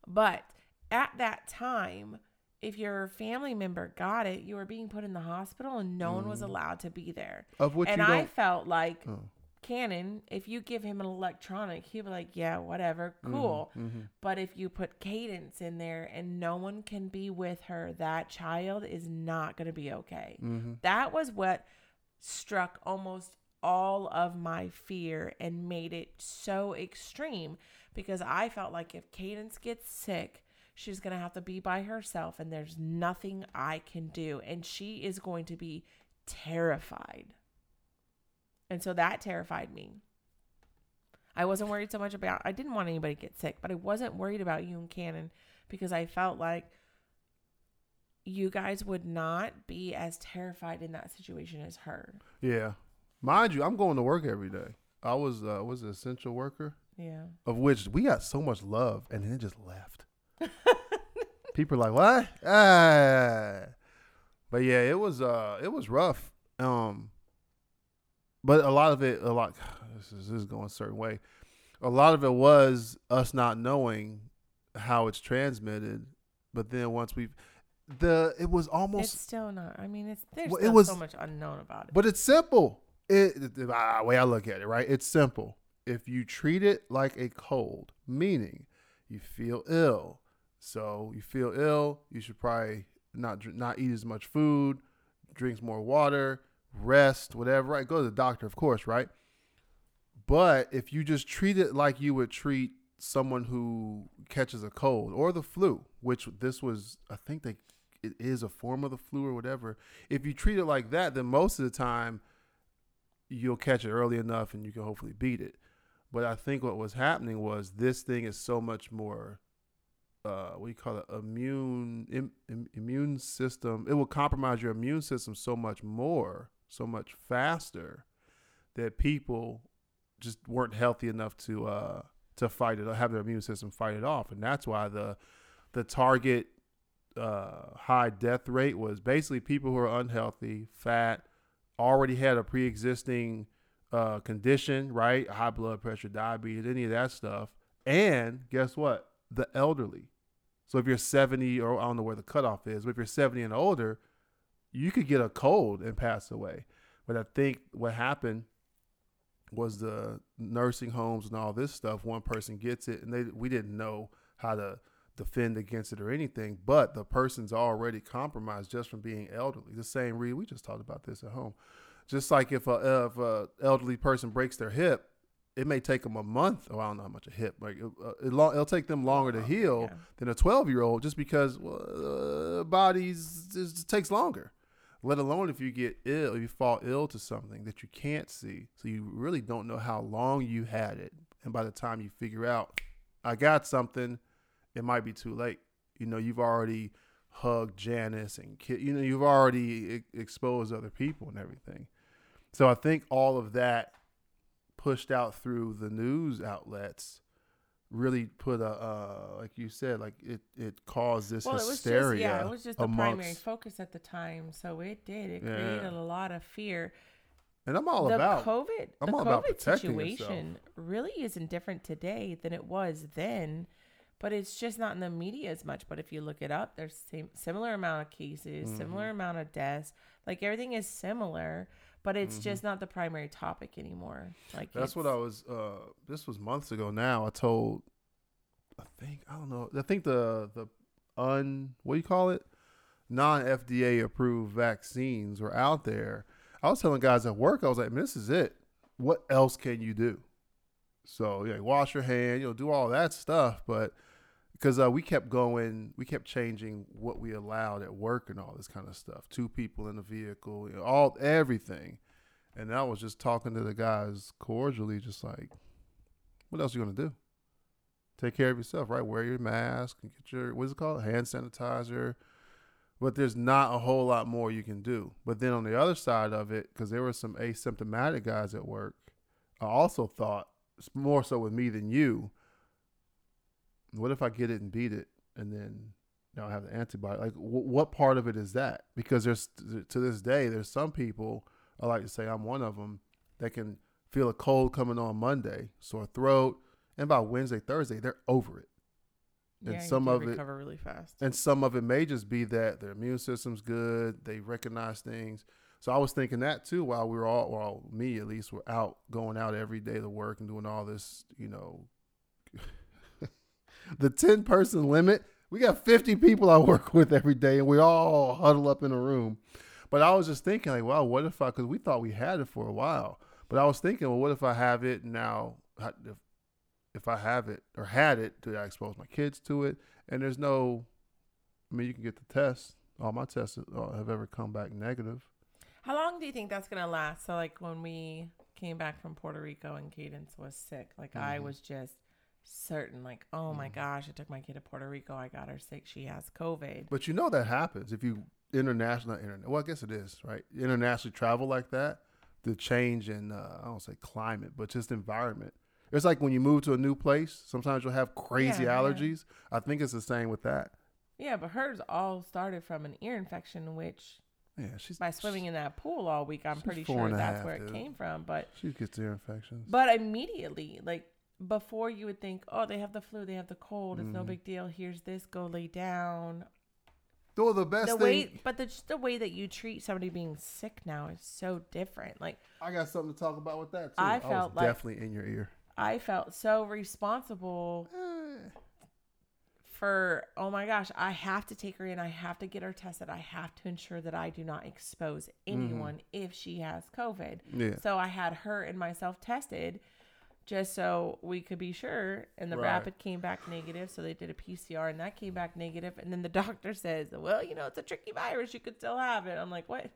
But at that time, if your family member got it, you were being put in the hospital and no one was allowed to be there. Of which and Mm. I felt like Oh. Cannon, if you give him an electronic, he'll be like, yeah, whatever, Mm-hmm. cool. But if you put Cadence in there and no one can be with her, that child is not going to be okay. Mm-hmm. That was what struck almost all of my fear and made it so extreme because I felt like if Cadence gets sick, she's going to have to be by herself and there's nothing I can do. And she is going to be terrified. And so that terrified me. I wasn't worried so much about, I didn't want anybody to get sick, but I wasn't worried about you and Cannon because I felt like you guys would not be as terrified in that situation as her. Yeah. Mind you, I'm going to work every day. I was uh, was an essential worker, Yeah. of which we got so much love, and then it just left. (laughs) People are like, "What?" Ah. But yeah, it was uh, it was rough. Um, but a lot of it, a lot. (sighs) This is this is going a certain way. A lot of it was us not knowing how it's transmitted. But then once we've the, it was almost It's still not. I mean, it's there's Well, it still was- so much unknown about it. But it's simple. It the ah, way I look at it, right? It's simple. If you treat it like a cold, meaning you feel ill, so you feel ill, you should probably not not eat as much food, drinks more water, rest, whatever. Right? Go to the doctor, of course, right? But if you just treat it like you would treat someone who catches a cold or the flu, which this was, I think they it is a form of the flu or whatever. If you treat it like that, then most of the time you'll catch it early enough and you can hopefully beat it. But I think what was happening was this thing is so much more uh, what do you call it? Immune Im, im, immune system. It will compromise your immune system so much more, so much faster, that people just weren't healthy enough to uh, to fight it, or have their immune system fight it off, and that's why the the target uh, high death rate was basically people who are unhealthy, fat, already had a pre-existing uh, condition, right? High blood pressure, diabetes, any of that stuff, and guess what? The elderly. So if you're 70, or I don't know where the cutoff is, but if you're 70 and older, you could get a cold and pass away. But I think what happened was the nursing homes and all this stuff. One person gets it, and they we didn't know how to defend against it or anything. But the person's already compromised just from being elderly. The same reason we just talked about this at home. Just like if a if a elderly person breaks their hip, it may take them a month. Oh, I don't know how much a hip. Like uh, it, will it'll take them longer to heal Yeah. than a twelve year old, just because well, uh, bodies it takes longer. Let alone if you get ill, if you fall ill to something that you can't see, so you really don't know how long you had it, and by the time you figure out, I got something, it might be too late. You know, you've already hugged Janice and ki- you know you've already exposed other people and everything. So I think all of that pushed out through the news outlets really put a uh, like you said like it it caused this Well, it was just hysteria yeah, it was just the primary focus at the time, so it did. It Yeah. created a lot of fear. and I'm all the about COVID, I'm the all COVID about protecting situation really isn't different today than it was then, but it's just not in the media as much. But if you look it up, there's same similar amount of cases, Mm-hmm. similar amount of deaths. Like everything is similar, but it's just not the primary topic anymore. Like Mm-hmm. That's what I was. Uh, this was months ago. Now I told. I think I don't know. I think the the un what do you call it? Non FDA approved vaccines were out there. I was telling guys at work. I was like, Man, "This is it. What else can you do?" So yeah, wash your hand. You know, do all that stuff. But because uh, we kept going, we kept changing what we allowed at work and all this kind of stuff. Two people in the vehicle, you know, all everything. And I was just talking to the guys cordially, just like, what else you gonna do? Take care of yourself, right? Wear your mask and get your what's it called, hand sanitizer. But there's not a whole lot more you can do. But then on the other side of it, because there were some asymptomatic guys at work, I also thought more so with me than you. What if I get it and beat it, and then know, I have the antibody? Like, w- what part of it is that? Because there's to this day, there's some people I like to say I'm one of them that can feel a cold coming on Monday, sore throat, and by Wednesday, Thursday, they're over it. and yeah, you some of it- recover really fast. And some of it may just be that their immune system's good, they recognize things. So I was thinking that too while we were all, well, me at least, were out going out every day to work and doing all this, you know. The 10 person limit, we got 50 people I work (laughs) with every day and we all huddle up in a room. But I was just thinking, like, well, what if I, because we thought we had it for a while. But I was thinking, well, what if I have it now? If, if I have it or had it, do I expose my kids to it? And there's no, I mean, you can get the test. All my tests uh, have ever come back negative. How long do you think that's gonna last? So like when we came back from Puerto Rico and Cadence was sick, like I Mhm. was just certain, like, oh my Mhm. gosh, I took my kid to Puerto Rico, I got her sick, she has COVID. But you know that happens if you international, internet. Well, I guess it is right. Internationally travel like that, the change in uh, I don't say climate, but just environment. It's like when you move to a new place. Sometimes you'll have crazy Yeah, yeah. allergies. I think it's the same with that. Yeah, but hers all started from an ear infection, which Yeah, she's by swimming in that pool all week, I'm She's pretty four sure and a that's half, where it dude. came from. But She gets ear infections. but immediately, like before you would think, oh, they have the flu, they have the cold, it's no Mhm. big deal. Here's this, go lay down. Though the best the thing, way, but the just the way that you treat somebody being sick now is so different. Like I got something to talk about with that too. I was felt like- definitely in your ear. I felt so responsible Eh, for oh my gosh, I have to take her in. I have to get her tested. I have to ensure that I do not expose anyone if she has COVID. yeah. So I had her and myself tested just so we could be sure. And the Right. rapid came back negative. So they did a PCR and that came back negative. And then the (laughs) doctor says, well, you know, it's a tricky virus. You could still have it. I'm like, what?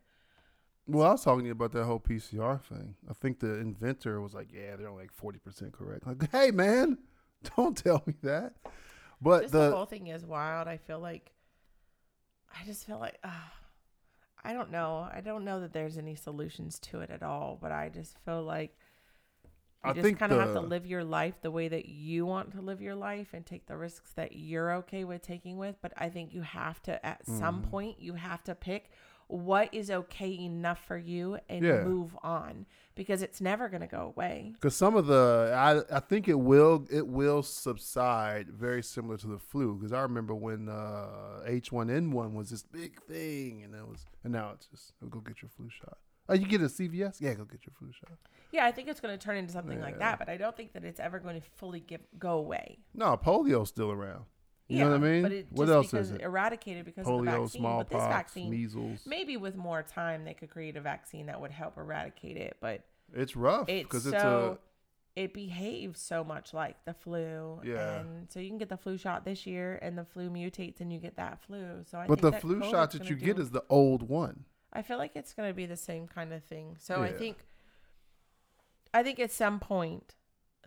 Well, I was talking to you about that whole PCR thing. I think the inventor was like, "Yeah, they're only like forty percent correct." Like, (laughs) hey, man, (laughs) don't tell me that. But the, the whole thing is wild. I feel like, I just feel like, uh, I don't know. I don't know that there's any solutions to it at all. But I just feel like you I just kind of have to live your life the way that you want to live your life and take the risks that you're okay with taking with. But I think you have to, at some Mm-hmm. point, you have to pick what is okay enough for you and Yeah. move on because it's never going to go away. Because some of the, I, I think it will it will subside very similar to the flu. Because I remember when uh, H1N1 was this big thing, and it was, and now it's just go get your flu shot. Oh, you get a CVS? Yeah, go get your flu shot. Yeah, I think it's going to turn into something like that, but I don't think that it's ever going to fully give, go away. No, polio's still around. You know what I mean? But it what else is it? eradicated because of the Polio, vaccine. But this smallpox, vaccine, measles. maybe with more time, they could create a vaccine that would help eradicate it. But It's rough it's because so it's a it behaves so much like the flu. Yeah. And so you can get the flu shot this year, and the flu mutates, and you get that flu. So I but the flu shot that you get is the old one. I feel like it's going to be the same kind of thing. So I think, I think at some point,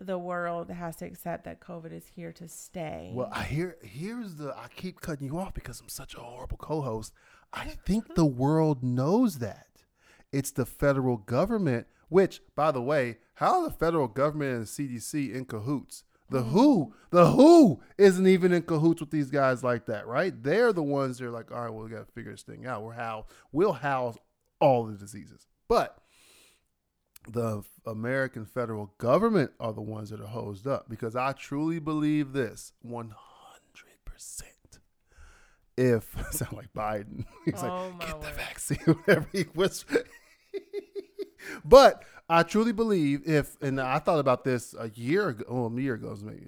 the world has to accept that COVID is here to stay. Well, I hear here's the I keep cutting you off because I'm such a horrible co-host. I think the world knows that. It's the federal government, which, by the way, how the federal government and the CDC in cahoots? The mm. WHO, the WHO isn't even in cahoots with these guys like that, right? They're the ones that are like, all right, well, we got to figure this thing out. We're how we'll house all the diseases, but the American federal government are the ones that are hosed up because I truly believe this 100%. If (laughs) sound like Biden, (laughs) he's Oh, like, get the vaccine, (laughs) whatever he whispered. but I truly believe if, and I thought about this a year ago, oh, a year ago maybe,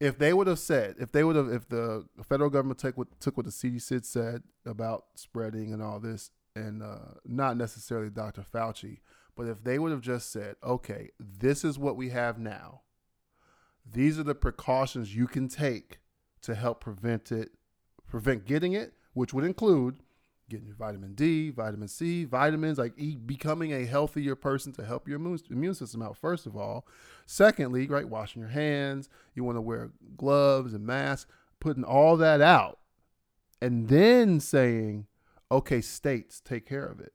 if they would have said, if they would have, if the federal government took what took what the CDC said about spreading and all this, and uh, not necessarily Dr. Fauci, but if they would have just said, okay, this is what we have now, these are the precautions you can take to help prevent it, prevent getting it, which would include getting your vitamin D, vitamin C, vitamins, like eat, becoming a healthier person to help your immune, immune system out, first of all. Secondly, right, washing your hands. You want to wear gloves and masks, putting all that out. And then saying, okay, states, take care of it.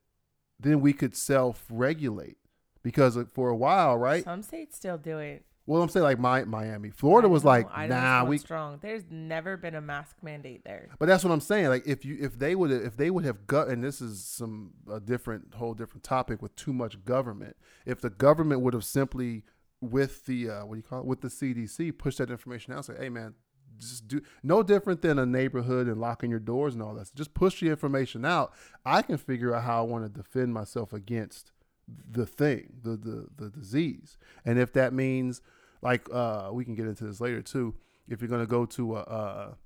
Then we could self regulate. Because for a while, right? Some states still do it. Well, I'm saying like my, Miami, Florida was like, Idaho's nah, we strong. There's never been a mask mandate there. But that's what I'm saying. Like if you if they would if they would have got and this is some a different whole different topic with too much government. If the government would have simply with the uh, what do you call it with the CDC push that information out, say, hey man, just do no different than a neighborhood and locking your doors and all that. So just push the information out. I can figure out how I want to defend myself against the thing, the the the disease. And if that means like uh we can get into this later too. If you're gonna go to a, a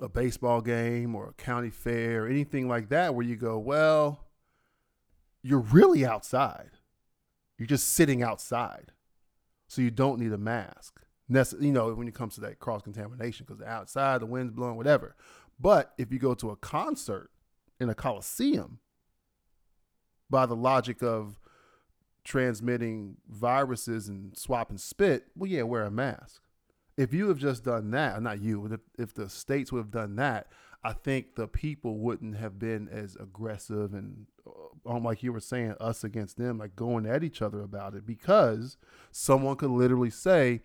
a baseball game or a county fair or anything like that where you go, well, you're really outside. You're just sitting outside. So you don't need a mask. Nece- you know, when it comes to that cross contamination, because outside, the wind's blowing, whatever. But if you go to a concert in a coliseum, by the logic of transmitting viruses and swapping spit, well, yeah, wear a mask if you have just done that, not you, if, if the states would have done that, I think the people wouldn't have been as aggressive and, uh, um, like you were saying, us against them, like going at each other about it, because someone could literally say,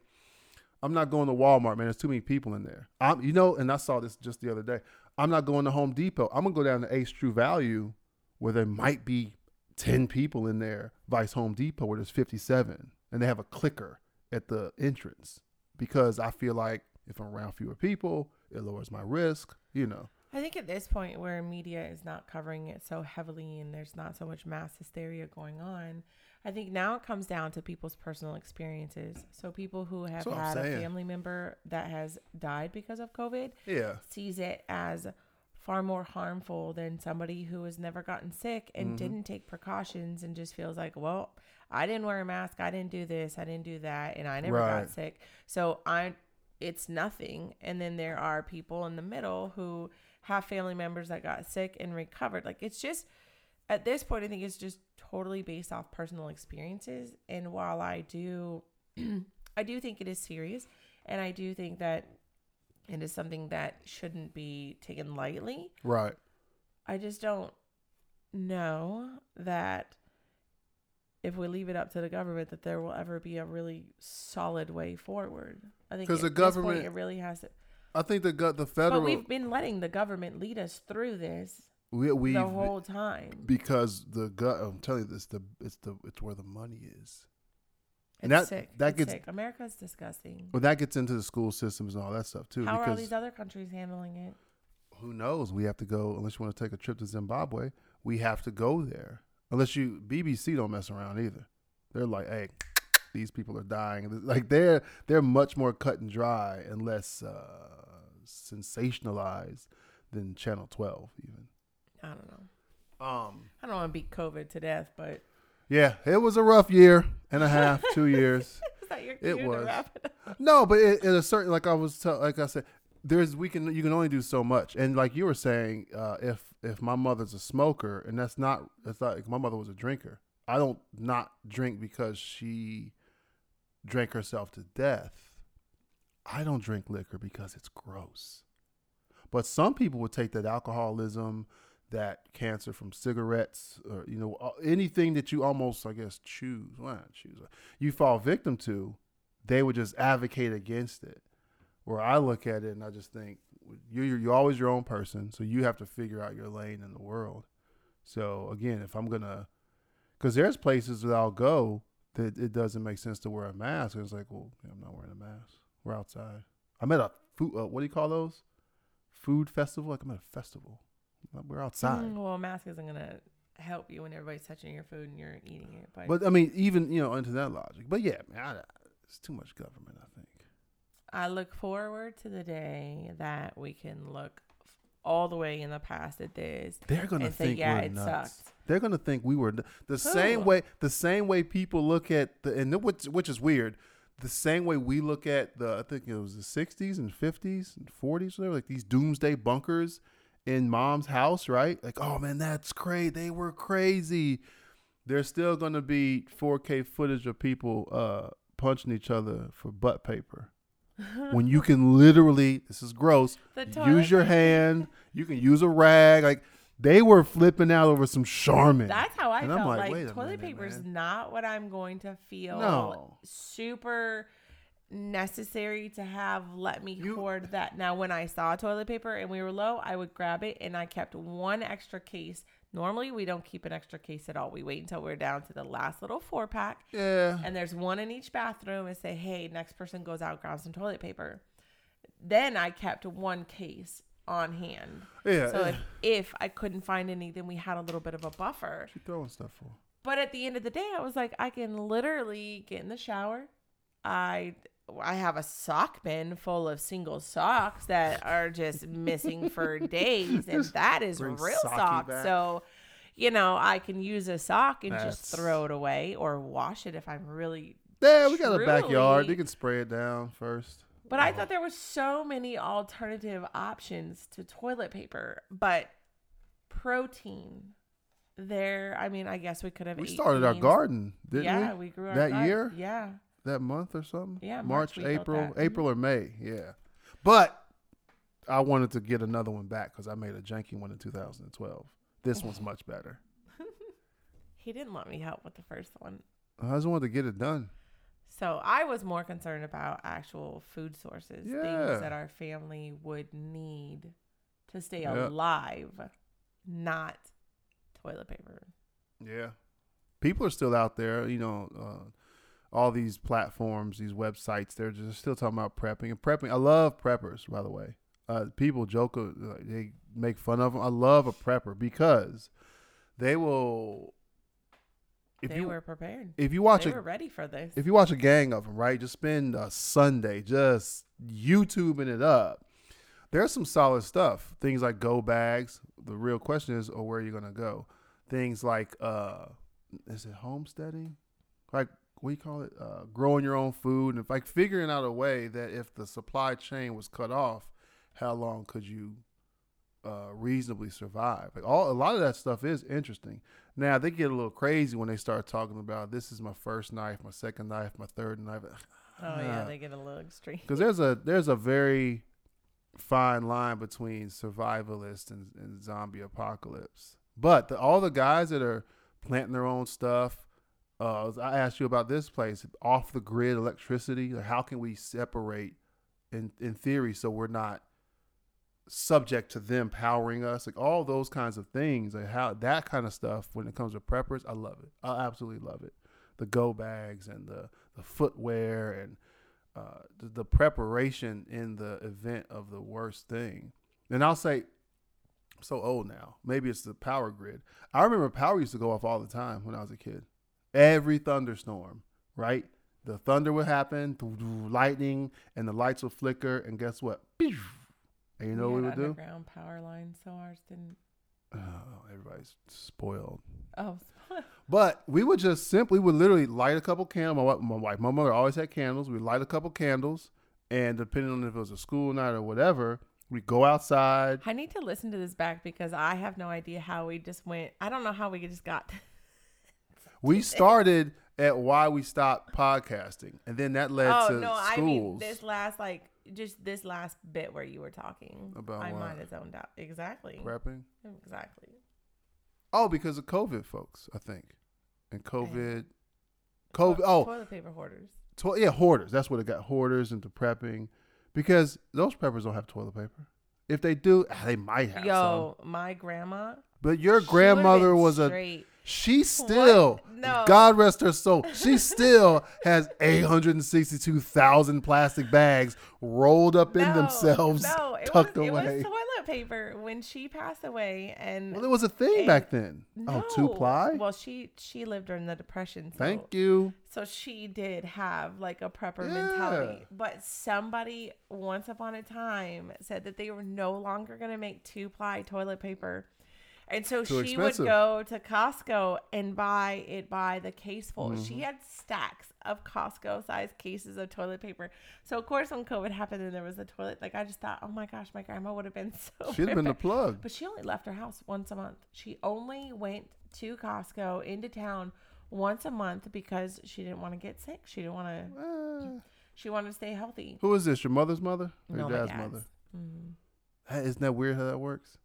"I'm not going to Walmart, man. There's too many people in there." I'm, you know, and I saw this just the other day. I'm not going to Home Depot. I'm gonna go down to Ace True Value, where there might be ten people in there, vice Home Depot, where there's 57, and they have a clicker at the entrance because I feel like if I'm around fewer people, it lowers my risk, you know. I think at this point where media is not covering it so heavily and there's not so much mass hysteria going on, I think now it comes down to people's personal experiences. So people who have That's what I'm had a family member that has died because of COVID Yeah. sees it as far more harmful than somebody who has never gotten sick and Mhm. didn't take precautions and just feels like, well, I didn't wear a mask, I didn't do this, I didn't do that, and I never Right. got sick. So I it's nothing. And then there are people in the middle who have family members that got sick and recovered. Like it's just at this point I think it's just totally based off personal experiences. And while I do (clears throat) I do think it is serious and I do think that and is something that shouldn't be taken lightly. Right. I just don't know that if we leave it up to the government that there will ever be a really solid way forward. I think because the this point government- it really has to. I think the the federal But we've been letting the government lead us through this we we the whole time. because the gut. I'm telling you this. The it's the it's where the money is. And that- sick. that it's gets- sick. America's disgusting. Well, that gets into the school systems and all that stuff too. How are all these other countries handling it? who knows? We have to go unless you want to take a trip to Zimbabwe. We have to go there. Unless you BBC don't mess around either. They're like, hey, these people are dying. Like they're they're much more cut and dry and less uh, sensationalized than Channel Twelve even. I don't know. Um, I don't want to beat COVID to death, but yeah, it was a rough year and a half, two (laughs) years. is that your It was. it? No, but it, in a certain like I was tell, like I said, there's we can you can only do so much, and like you were saying, uh, if if my mother's a smoker, and that's not that's not like my mother was a drinker. I don't not drink because she drank herself to death. I don't drink liquor because it's gross. But some people would take that alcoholism, that cancer from cigarettes, or you know uh, anything that you almost I guess choose, well, choose, you fall victim to they would just advocate against it. Where I look at it and I just think you're you're always your own person, so you have to figure out your lane in the world. So again, if I'm gonna, because there's places that I'll go that it doesn't make sense to wear a mask. And it's like, well, I'm not wearing a mask. We're outside. I'm at a food. Uh, what do you call those? Food festival. Like I'm at a festival. We're outside. Mm, well, a mask isn't gonna help you when everybody's touching your food and you're eating it. But, But I mean, even you know, into that logic. But yeah, man, I, it's too much government. I think. I look forward to the day that we can look all the way in the past at this They're gonna and say, think "Yeah, we're it nuts. sucked." They're gonna think we were the same way. The same way people look at the and which which is weird. The same way we look at the I think it was the '60s and '50s and '40s. Whatever, like these doomsday bunkers in mom's house, right? Like, oh man, that's crazy. They were crazy. There's still gonna be 4K footage of people uh, punching each other for butt paper. (laughs) when you can literally, this is gross. Use your hand. You can use a rag. Like they were flipping out over some Charmin. That's how I And I'm felt. like, Like, wait toilet paper is not what I'm going to feel No. super necessary to have. Let me You- hoard that. Now, when I saw toilet paper and we were low, I would grab it and I kept one extra case. Normally, we don't keep an extra case at all. We wait until we're down to the last little four pack. yeah. and there's one in each bathroom and say, hey, next person goes out, grab some toilet paper. Then I kept one case on hand. Yeah. So yeah. if, if I couldn't find any, then we had a little bit of a buffer. you throwing stuff for? But at the end of the day, I was like, I can literally get in the shower. I I have a sock bin full of single socks that are just missing for (laughs) days, and that is bring real socks. back. So, you know, I can use a sock and just throw it away or wash it if I'm really. Yeah, we got a backyard. You can spray it down first. But I uh-huh. thought there were so many alternative options to toilet paper, but protein. There, I mean, I guess we could have. We started our garden, didn't yeah, we? Yeah, we grew our That gar- year? Yeah, That month or something? Yeah, March, March April. Mhm. April or May. Yeah. But I wanted to get another one back because I made a janky one in 2012. This one's much better. (laughs) he didn't let me help with the first one. I just wanted to get it done. So I was more concerned about actual food sources, Yeah. things that our family would need to stay alive, not toilet paper. Yeah. People are still out there, you know, uh, all these platforms, these websites, they're just still talking about prepping and prepping. I love preppers, by the way. Uh, people joke, they make fun of them. I love a prepper because they will. If they you were prepared. if you watch they a were ready for this. if you watch a gang of them, right, just spend a Sunday just YouTubing it up. There's some solid stuff. Things like go bags. The real question is, oh, where are you gonna go? Things like, uh, is it homesteading? Like what do you call it? Uh, growing your own food, and if like figuring out a way that if the supply chain was cut off, how long could you uh, reasonably survive? Like all a lot of that stuff is interesting. Now they get a little crazy when they start talking about this is my first knife, my second knife, my third knife. oh yeah, Ah. they get a little extreme. (laughs) Because there's a there's a very fine line between survivalist and, and zombie apocalypse. But the, all the guys that are planting their own stuff, uh, I asked you about this place, off the grid electricity. How can we separate, in in theory, so we're not subject to them powering us? Like all those kinds of things, like how that kind of stuff. When it comes to preppers, I love it. I absolutely love it. The go bags and the the footwear and uh, the, the preparation in the event of the worst thing. And I'll say, I'm so old now. Maybe it's the power grid. I remember power used to go off all the time when I was a kid. Every thunderstorm, right? The thunder would happen, lightning, and the lights would flicker. And guess what? And you know We what we would do? Underground power lines, so ours didn't. Oh, everybody's spoiled. Oh, spoiled. (laughs) But we would just simply would literally light a couple candles. My, my wife, my mother always had candles. We light a couple candles, and depending on if it was a school night or whatever, we go outside. I need to listen to this back because I have no idea how we just went. I don't know how we just got. We started at why we stopped podcasting, and then that led to schools. oh to no, I mean this last like just this last bit where you were talking About I might have zoned out. Exactly. prepping. Exactly. Oh, because of COVID, folks. I think, and COVID, COVID. Oh, toilet paper hoarders. to- yeah, hoarders. That's what it got. Hoarders into prepping, because those preppers don't have toilet paper. If they do, ah, they might have some. Yo, my grandma. But your grandmother was a straight. She still, No. God rest her soul, she still has 862,000 plastic bags rolled up in No, themselves, No, it (laughs) tucked was, away. It was toilet paper when she passed away, and well, it was a thing and- back then. Oh, no. Oh, two ply? Well, she she lived during the depression. So, Thank you. So she did have like a prepper Yeah. mentality, but somebody once upon a time said that they were no longer going to make two ply toilet paper. And so Too she expensive. would go to Costco and buy it by the case full. Mm-hmm. She had stacks of Costco sized cases of toilet paper. So of course when COVID happened and there was a toilet, like I just thought, oh my gosh, my grandma would have been (laughs) so She'd have been the plug. But she only left her house once a month. She only went to Costco into town once a month because she didn't want to get sick. She didn't want to. She wanted to stay healthy. who is this? Your mother's mother or No, your my dad's mother? Mhm. Hey, isn't that weird how that works?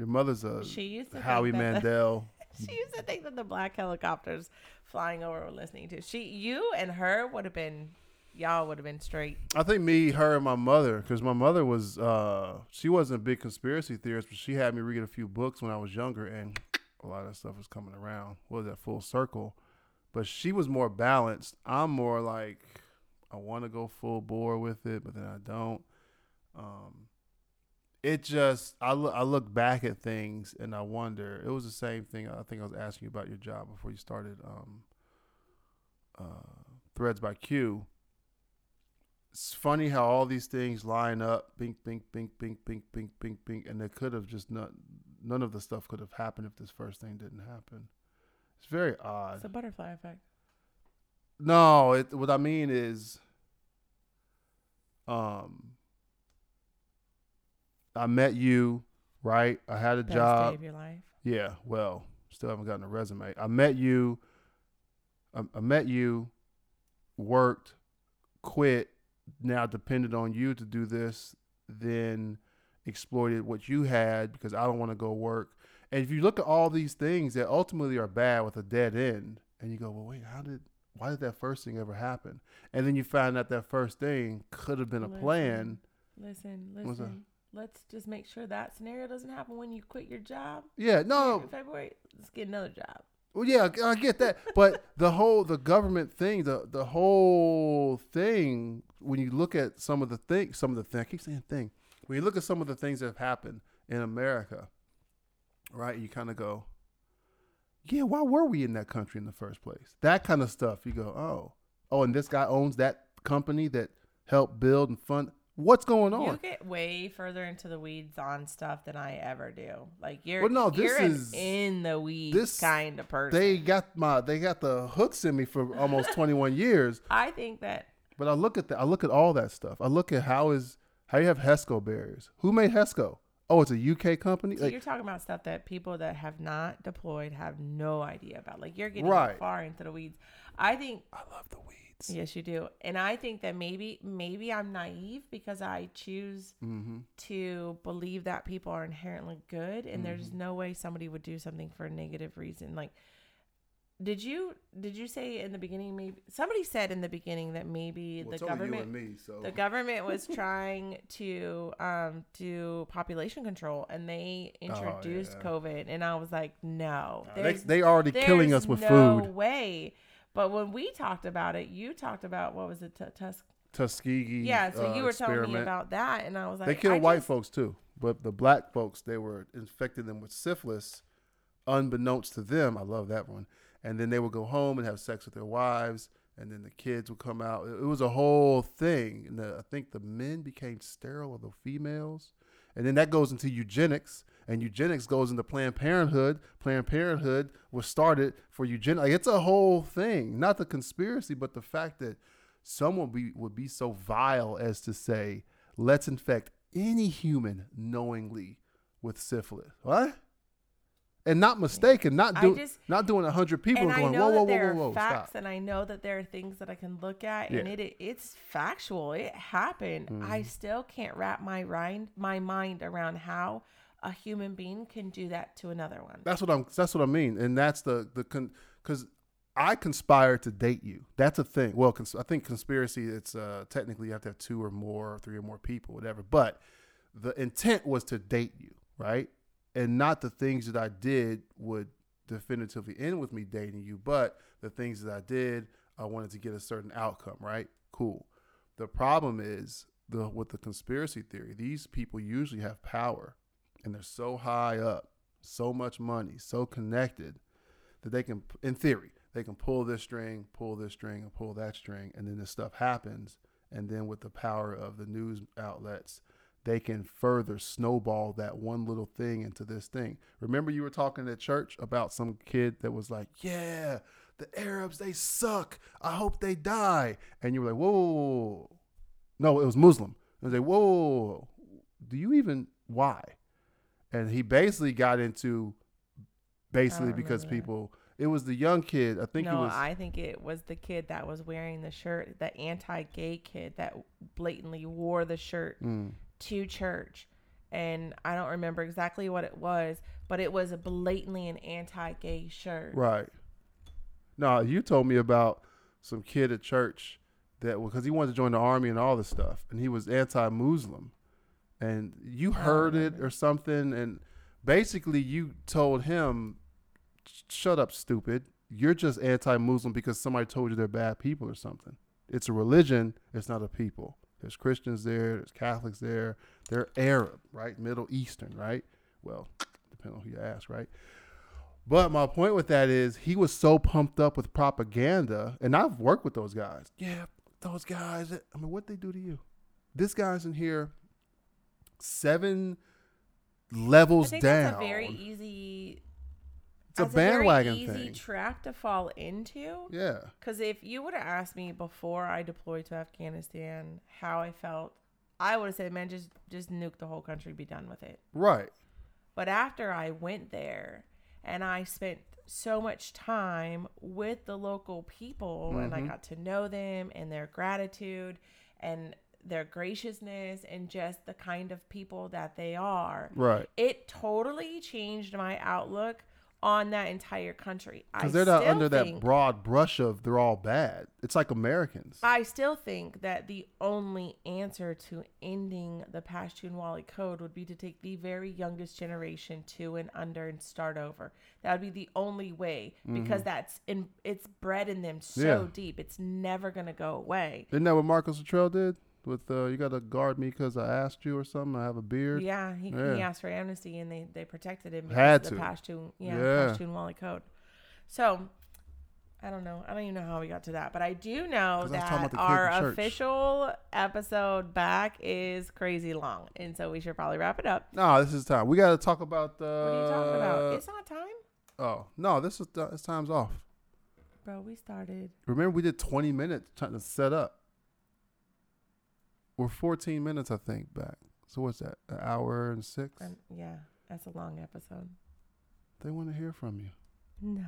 Your mother's a She used to Howie the- Mandel. (laughs) she used to think that the black helicopters flying over were listening to. She, you, and her would have been, y'all would have been straight. I think me, her, and my mother, because my mother was, uh, she wasn't a big conspiracy theorist, but she had me read a few books when I was younger, and a lot of stuff was coming around. What was that full circle? But she was more balanced. I'm more like, I want to go full bore with it, but then I don't. Um, it just, I look, I look back at things and I wonder. It was the same thing. I think I was asking you about your job before you started um, uh, Threads by Q it's funny how all these things line up bink bink bink bink bink bink bink bink and they could have just not none of the stuff could have happened if this first thing didn't happen it's very odd It's a butterfly effect. no it, what i mean is um i met you right i had a Best job day of your life. yeah, well, still haven't gotten a resume. I met you. I, I met you, worked, quit. Now depended on you to do this. Then exploited what you had because I don't want to go work. And if you look at all these things that ultimately are bad with a dead end, and you go, well, wait, how did? Why did that first thing ever happen? And then you find out that first thing could have been a Listen. plan. Listen, listen. Let's just make sure that scenario doesn't happen when you quit your job. Yeah, no, in February. Let's get another job. Well, yeah, I I get that, (laughs) but the whole the government thing, the the whole thing, when you look at some of the things, some of the thing, I keep saying thing, when you look at some of the things that have happened in America, right? You kind of go, yeah, why were we in that country in the first place? That kind of stuff. You go, oh, oh, and this guy owns that company that helped build and fund. What's going on? You get way further into the weeds on stuff than I ever do. Like you're, Well, no, this you're is- in the weeds this- kind of person. They got my they got the hooks in me for almost (laughs) 21 years. I think that But I look at that. I look at all that stuff. I look at how is how you have Hesco barriers. Who made Hesco? Oh, it's a UK company. so Like, you're talking about stuff that people that have not deployed have no idea about. Like you're getting Right. far into the weeds. I think I love the weeds. Yes, you do. And I think that maybe maybe I'm naive because I choose Mm-hmm. to believe that people are inherently good and there's Mm-hmm. no way somebody would do something for a negative reason. Like did you did you say in the beginning maybe somebody said in the beginning that maybe Well, the government me, so the government was trying (laughs) to um, do population control and they introduced Oh, yeah. COVID and I was like no Uh, they, there's they already killing us with no food. way but when we talked about it you talked about what was it T- Tus- Tuskegee. yeah so uh, you were telling me about that and I was like they killed I white just- folks too, but the black folks they were infecting them with syphilis, unbeknownst to them. I love that one. And then they would go home and have sex with their wives, and then the kids would come out. It it was a whole thing. And the, I think the men became sterile of the females, and then that goes into eugenics. And eugenics goes into Planned Parenthood. Planned Parenthood was started for eugenics. Like, it's a whole thing, not the conspiracy, but the fact that someone be, would be so vile as to say, let's infect any human knowingly with syphilis. What? And not mistaken, not do, just- not doing a hundred people and and I going, know whoa, whoa, that whoa, there whoa, whoa, facts, stop. and I know that there are things that I can look at, and Yeah. Mm-hmm. it it's factual. It happened. I still can't wrap my mind my mind around how a human being can do that to another one. That's what I'm. That's what I mean, and that's the the because I conspired to date you. That's a thing. Well, cons- I think conspiracy. It's uh, technically you have to have two or more, three or more people, whatever. But the intent was to date you, right? And not the things that I did would definitively end with me dating you, but the things that I did, I wanted to get a certain outcome, right? Cool. The problem is the with the conspiracy theory. These people usually have power, and they're so high up, so much money, so connected that they can, in theory, they can pull this string, pull this string, and pull that string, and then this stuff happens. And then with the power of the news outlets, they can further snowball that one little thing into this thing. Remember, you were talking at church about some kid that was like, "Yeah, the Arabs they suck. I hope they die." And you were like, "Whoa, whoa, whoa, whoa." no, it was Muslim." I was like, "Whoa, whoa, whoa, whoa. do you even why?" And he basically got into basically because people. It was the young kid. I think no, it was. I think it was the kid that was wearing the shirt, the anti-gay kid that blatantly wore the shirt Mm. to church. And I don't remember exactly what it was, but it was a blatantly an anti-gay shirt. Right. No, you told me about some kid at church that because he wanted to join the army and all this stuff, and he was anti-Muslim, and you heard it or something, and basically you told him, "Shut up, stupid! You're just anti-Muslim because somebody told you they're bad people or something. It's a religion. It's not a people. There's Christians there. There's Catholics there. They're Arab, right? Middle Eastern, right? Well, depending on who you ask, right? But my point with that is he was so pumped up with propaganda, and I've worked with those guys. Yeah, those guys. I mean, what they do to you? This guy's in here seven levels down. that's a very easy. it's a bandwagon easy thing. trap to fall into. yeah, Because if you would have asked me before I deployed to Afghanistan how I felt, I would have said, "Man, just just nuke the whole country, be done with it." right. But after I went there and I spent so much time with the local people and I Mhm. got to know them and their gratitude and their graciousness and just the kind of people that they are, Right. it totally changed my outlook on that entire country. Because they're not under that broad brush of they're all bad. It's like Americans. I still think that the only answer to ending the Pashtunwali code would be to take the very youngest generation to and under and start over. That would be the only way because that's in it's bred in them so Mm-hmm. Yeah. deep. It's never gonna go away. Isn't that what Marcus Luttrell did? With uh, you got to guard me because I asked you or something. I have a beard. Yeah, he, Yeah. he asked for amnesty and they, they protected him Had of the to. Pashtun yeah, Yeah. Pashtunwali code. So I don't know. I don't even know how we got to that, but I do know 'Cause I was talking that about the kid our official episode back is crazy long, and so we should probably wrap it up. No, this is time. We got to talk about the. What are you talking about? It's not time, oh no, this is it's time's off. bro. We started. Remember, we did 20 minutes trying to set up. We're 14 minutes, I think, back. So what's that? An hour and six? Um, yeah, that's a long episode. They want to hear from you. No.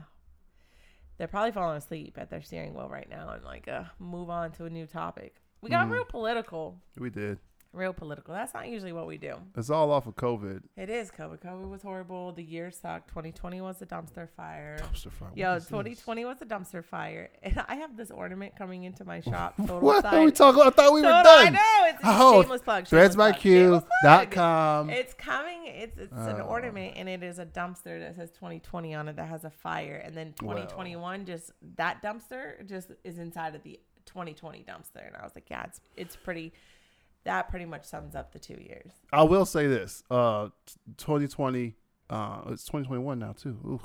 They're probably falling asleep at their steering wheel right now and like uh move on to a new topic. We got Mhm. real political. We did. Real political. That's not usually what we do. It's all off of COVID. It is COVID. COVID was horrible. The year sucked. 2020 was a dumpster fire. Dumpster fire. What Yo, is this? 2020 was a dumpster fire. (laughs) And I have this ornament coming into my shop. (laughs) Total What side. are we talking? I thought we were done. I know. It's a Oh, shameless plug. shameless plug, shameless. ThreadsByQ.com. It's coming. It's it's an Oh. ornament, and it is a dumpster that says 2020 on it that has a fire, and then Well. 2021 just that dumpster just is inside of the 2020 dumpster, and I was like, yeah, it's it's pretty. That pretty much sums up the two years. I will say this: uh, 2020, uh, it's 2021 now too. Oof.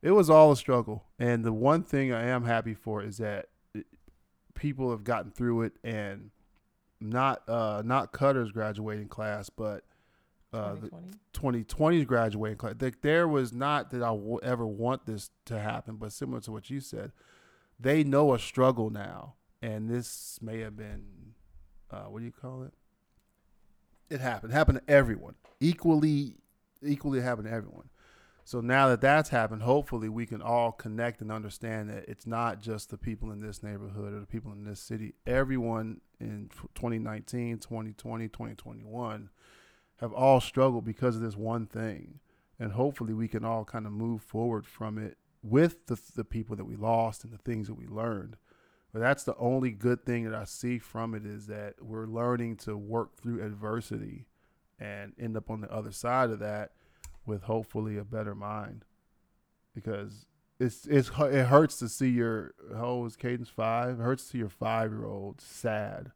It was all a struggle, and the one thing I am happy for is that it, people have gotten through it, and not uh, not Cutter's graduating class, but uh, the 2020. 2020's graduating class. Like, there was not that I w- ever want this to happen, but similar to what you said, they know a struggle now, and this may have been, uh, what do you call it? It happened. It happened to everyone equally. Equally happened to everyone. So now that that's happened, hopefully we can all connect and understand that it's not just the people in this neighborhood or the people in this city. Everyone in 2019, 2020, 2021 have all struggled because of this one thing. And hopefully we can all kind of move forward from it with the, the people that we lost and the things that we learned. But that's the only good thing that I see from it is that we're learning to work through adversity and end up on the other side of that with hopefully a better mind. Because it's it's it hurts to see your how old is Cadence five? It hurts to see your five year old sad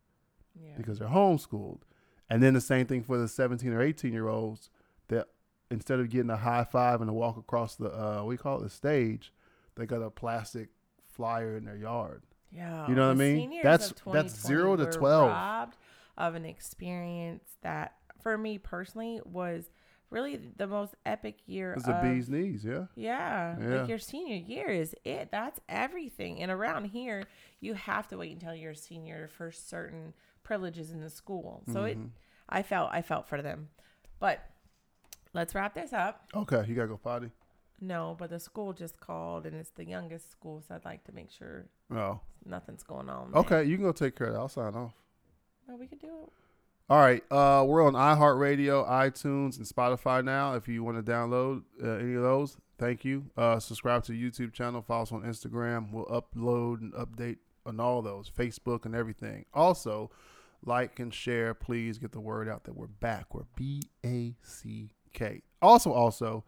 Yeah. because they're homeschooled. And then the same thing for the 17 or 18 year olds that instead of getting a high five and a walk across the, uh, we call it the stage, they got a plastic flyer in their yard. Yeah. You know what I mean? That's- that's zero to 12. Robbed of an experience that, for me personally, was really the most epic year. It's the of, bee's knees, yeah. Yeah, Yeah. like your senior year is it. That's everything. And around here, you have to wait until you're a senior for certain privileges in the school. So it, Mhm. I felt, I felt for them. But let's wrap this up. Okay, you gotta go potty. No, but the school just called, and it's the youngest school, so I'd like to make sure Oh, nothing's going on. there. okay, you can go take care of that. I'll sign off. No, we could do it. All right, uh, we're on iHeartRadio, iTunes, and Spotify now. If you want to download uh, any of those, thank you. Uh, subscribe to the YouTube channel, follow us on Instagram. We'll upload and update on all those, Facebook and everything. Also, like and share. Please get the word out that we're back. We're B A C K. Also, also,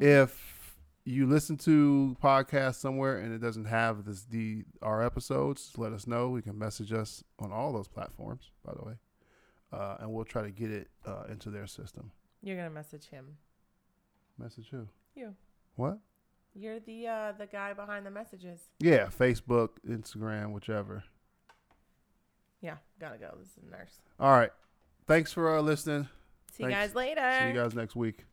if you listen to podcasts somewhere and it doesn't have this the our episodes, let us know. We can message us on all those platforms, by the way, uh, and we'll try to get it uh, into their system. You're gonna message him. Message who? You. What? You're the uh, the guy behind the messages. Yeah, Facebook, Instagram, whichever. Yeah, gotta go. This is a nurse. All right. Thanks for uh, listening. See you guys later. See you guys next week.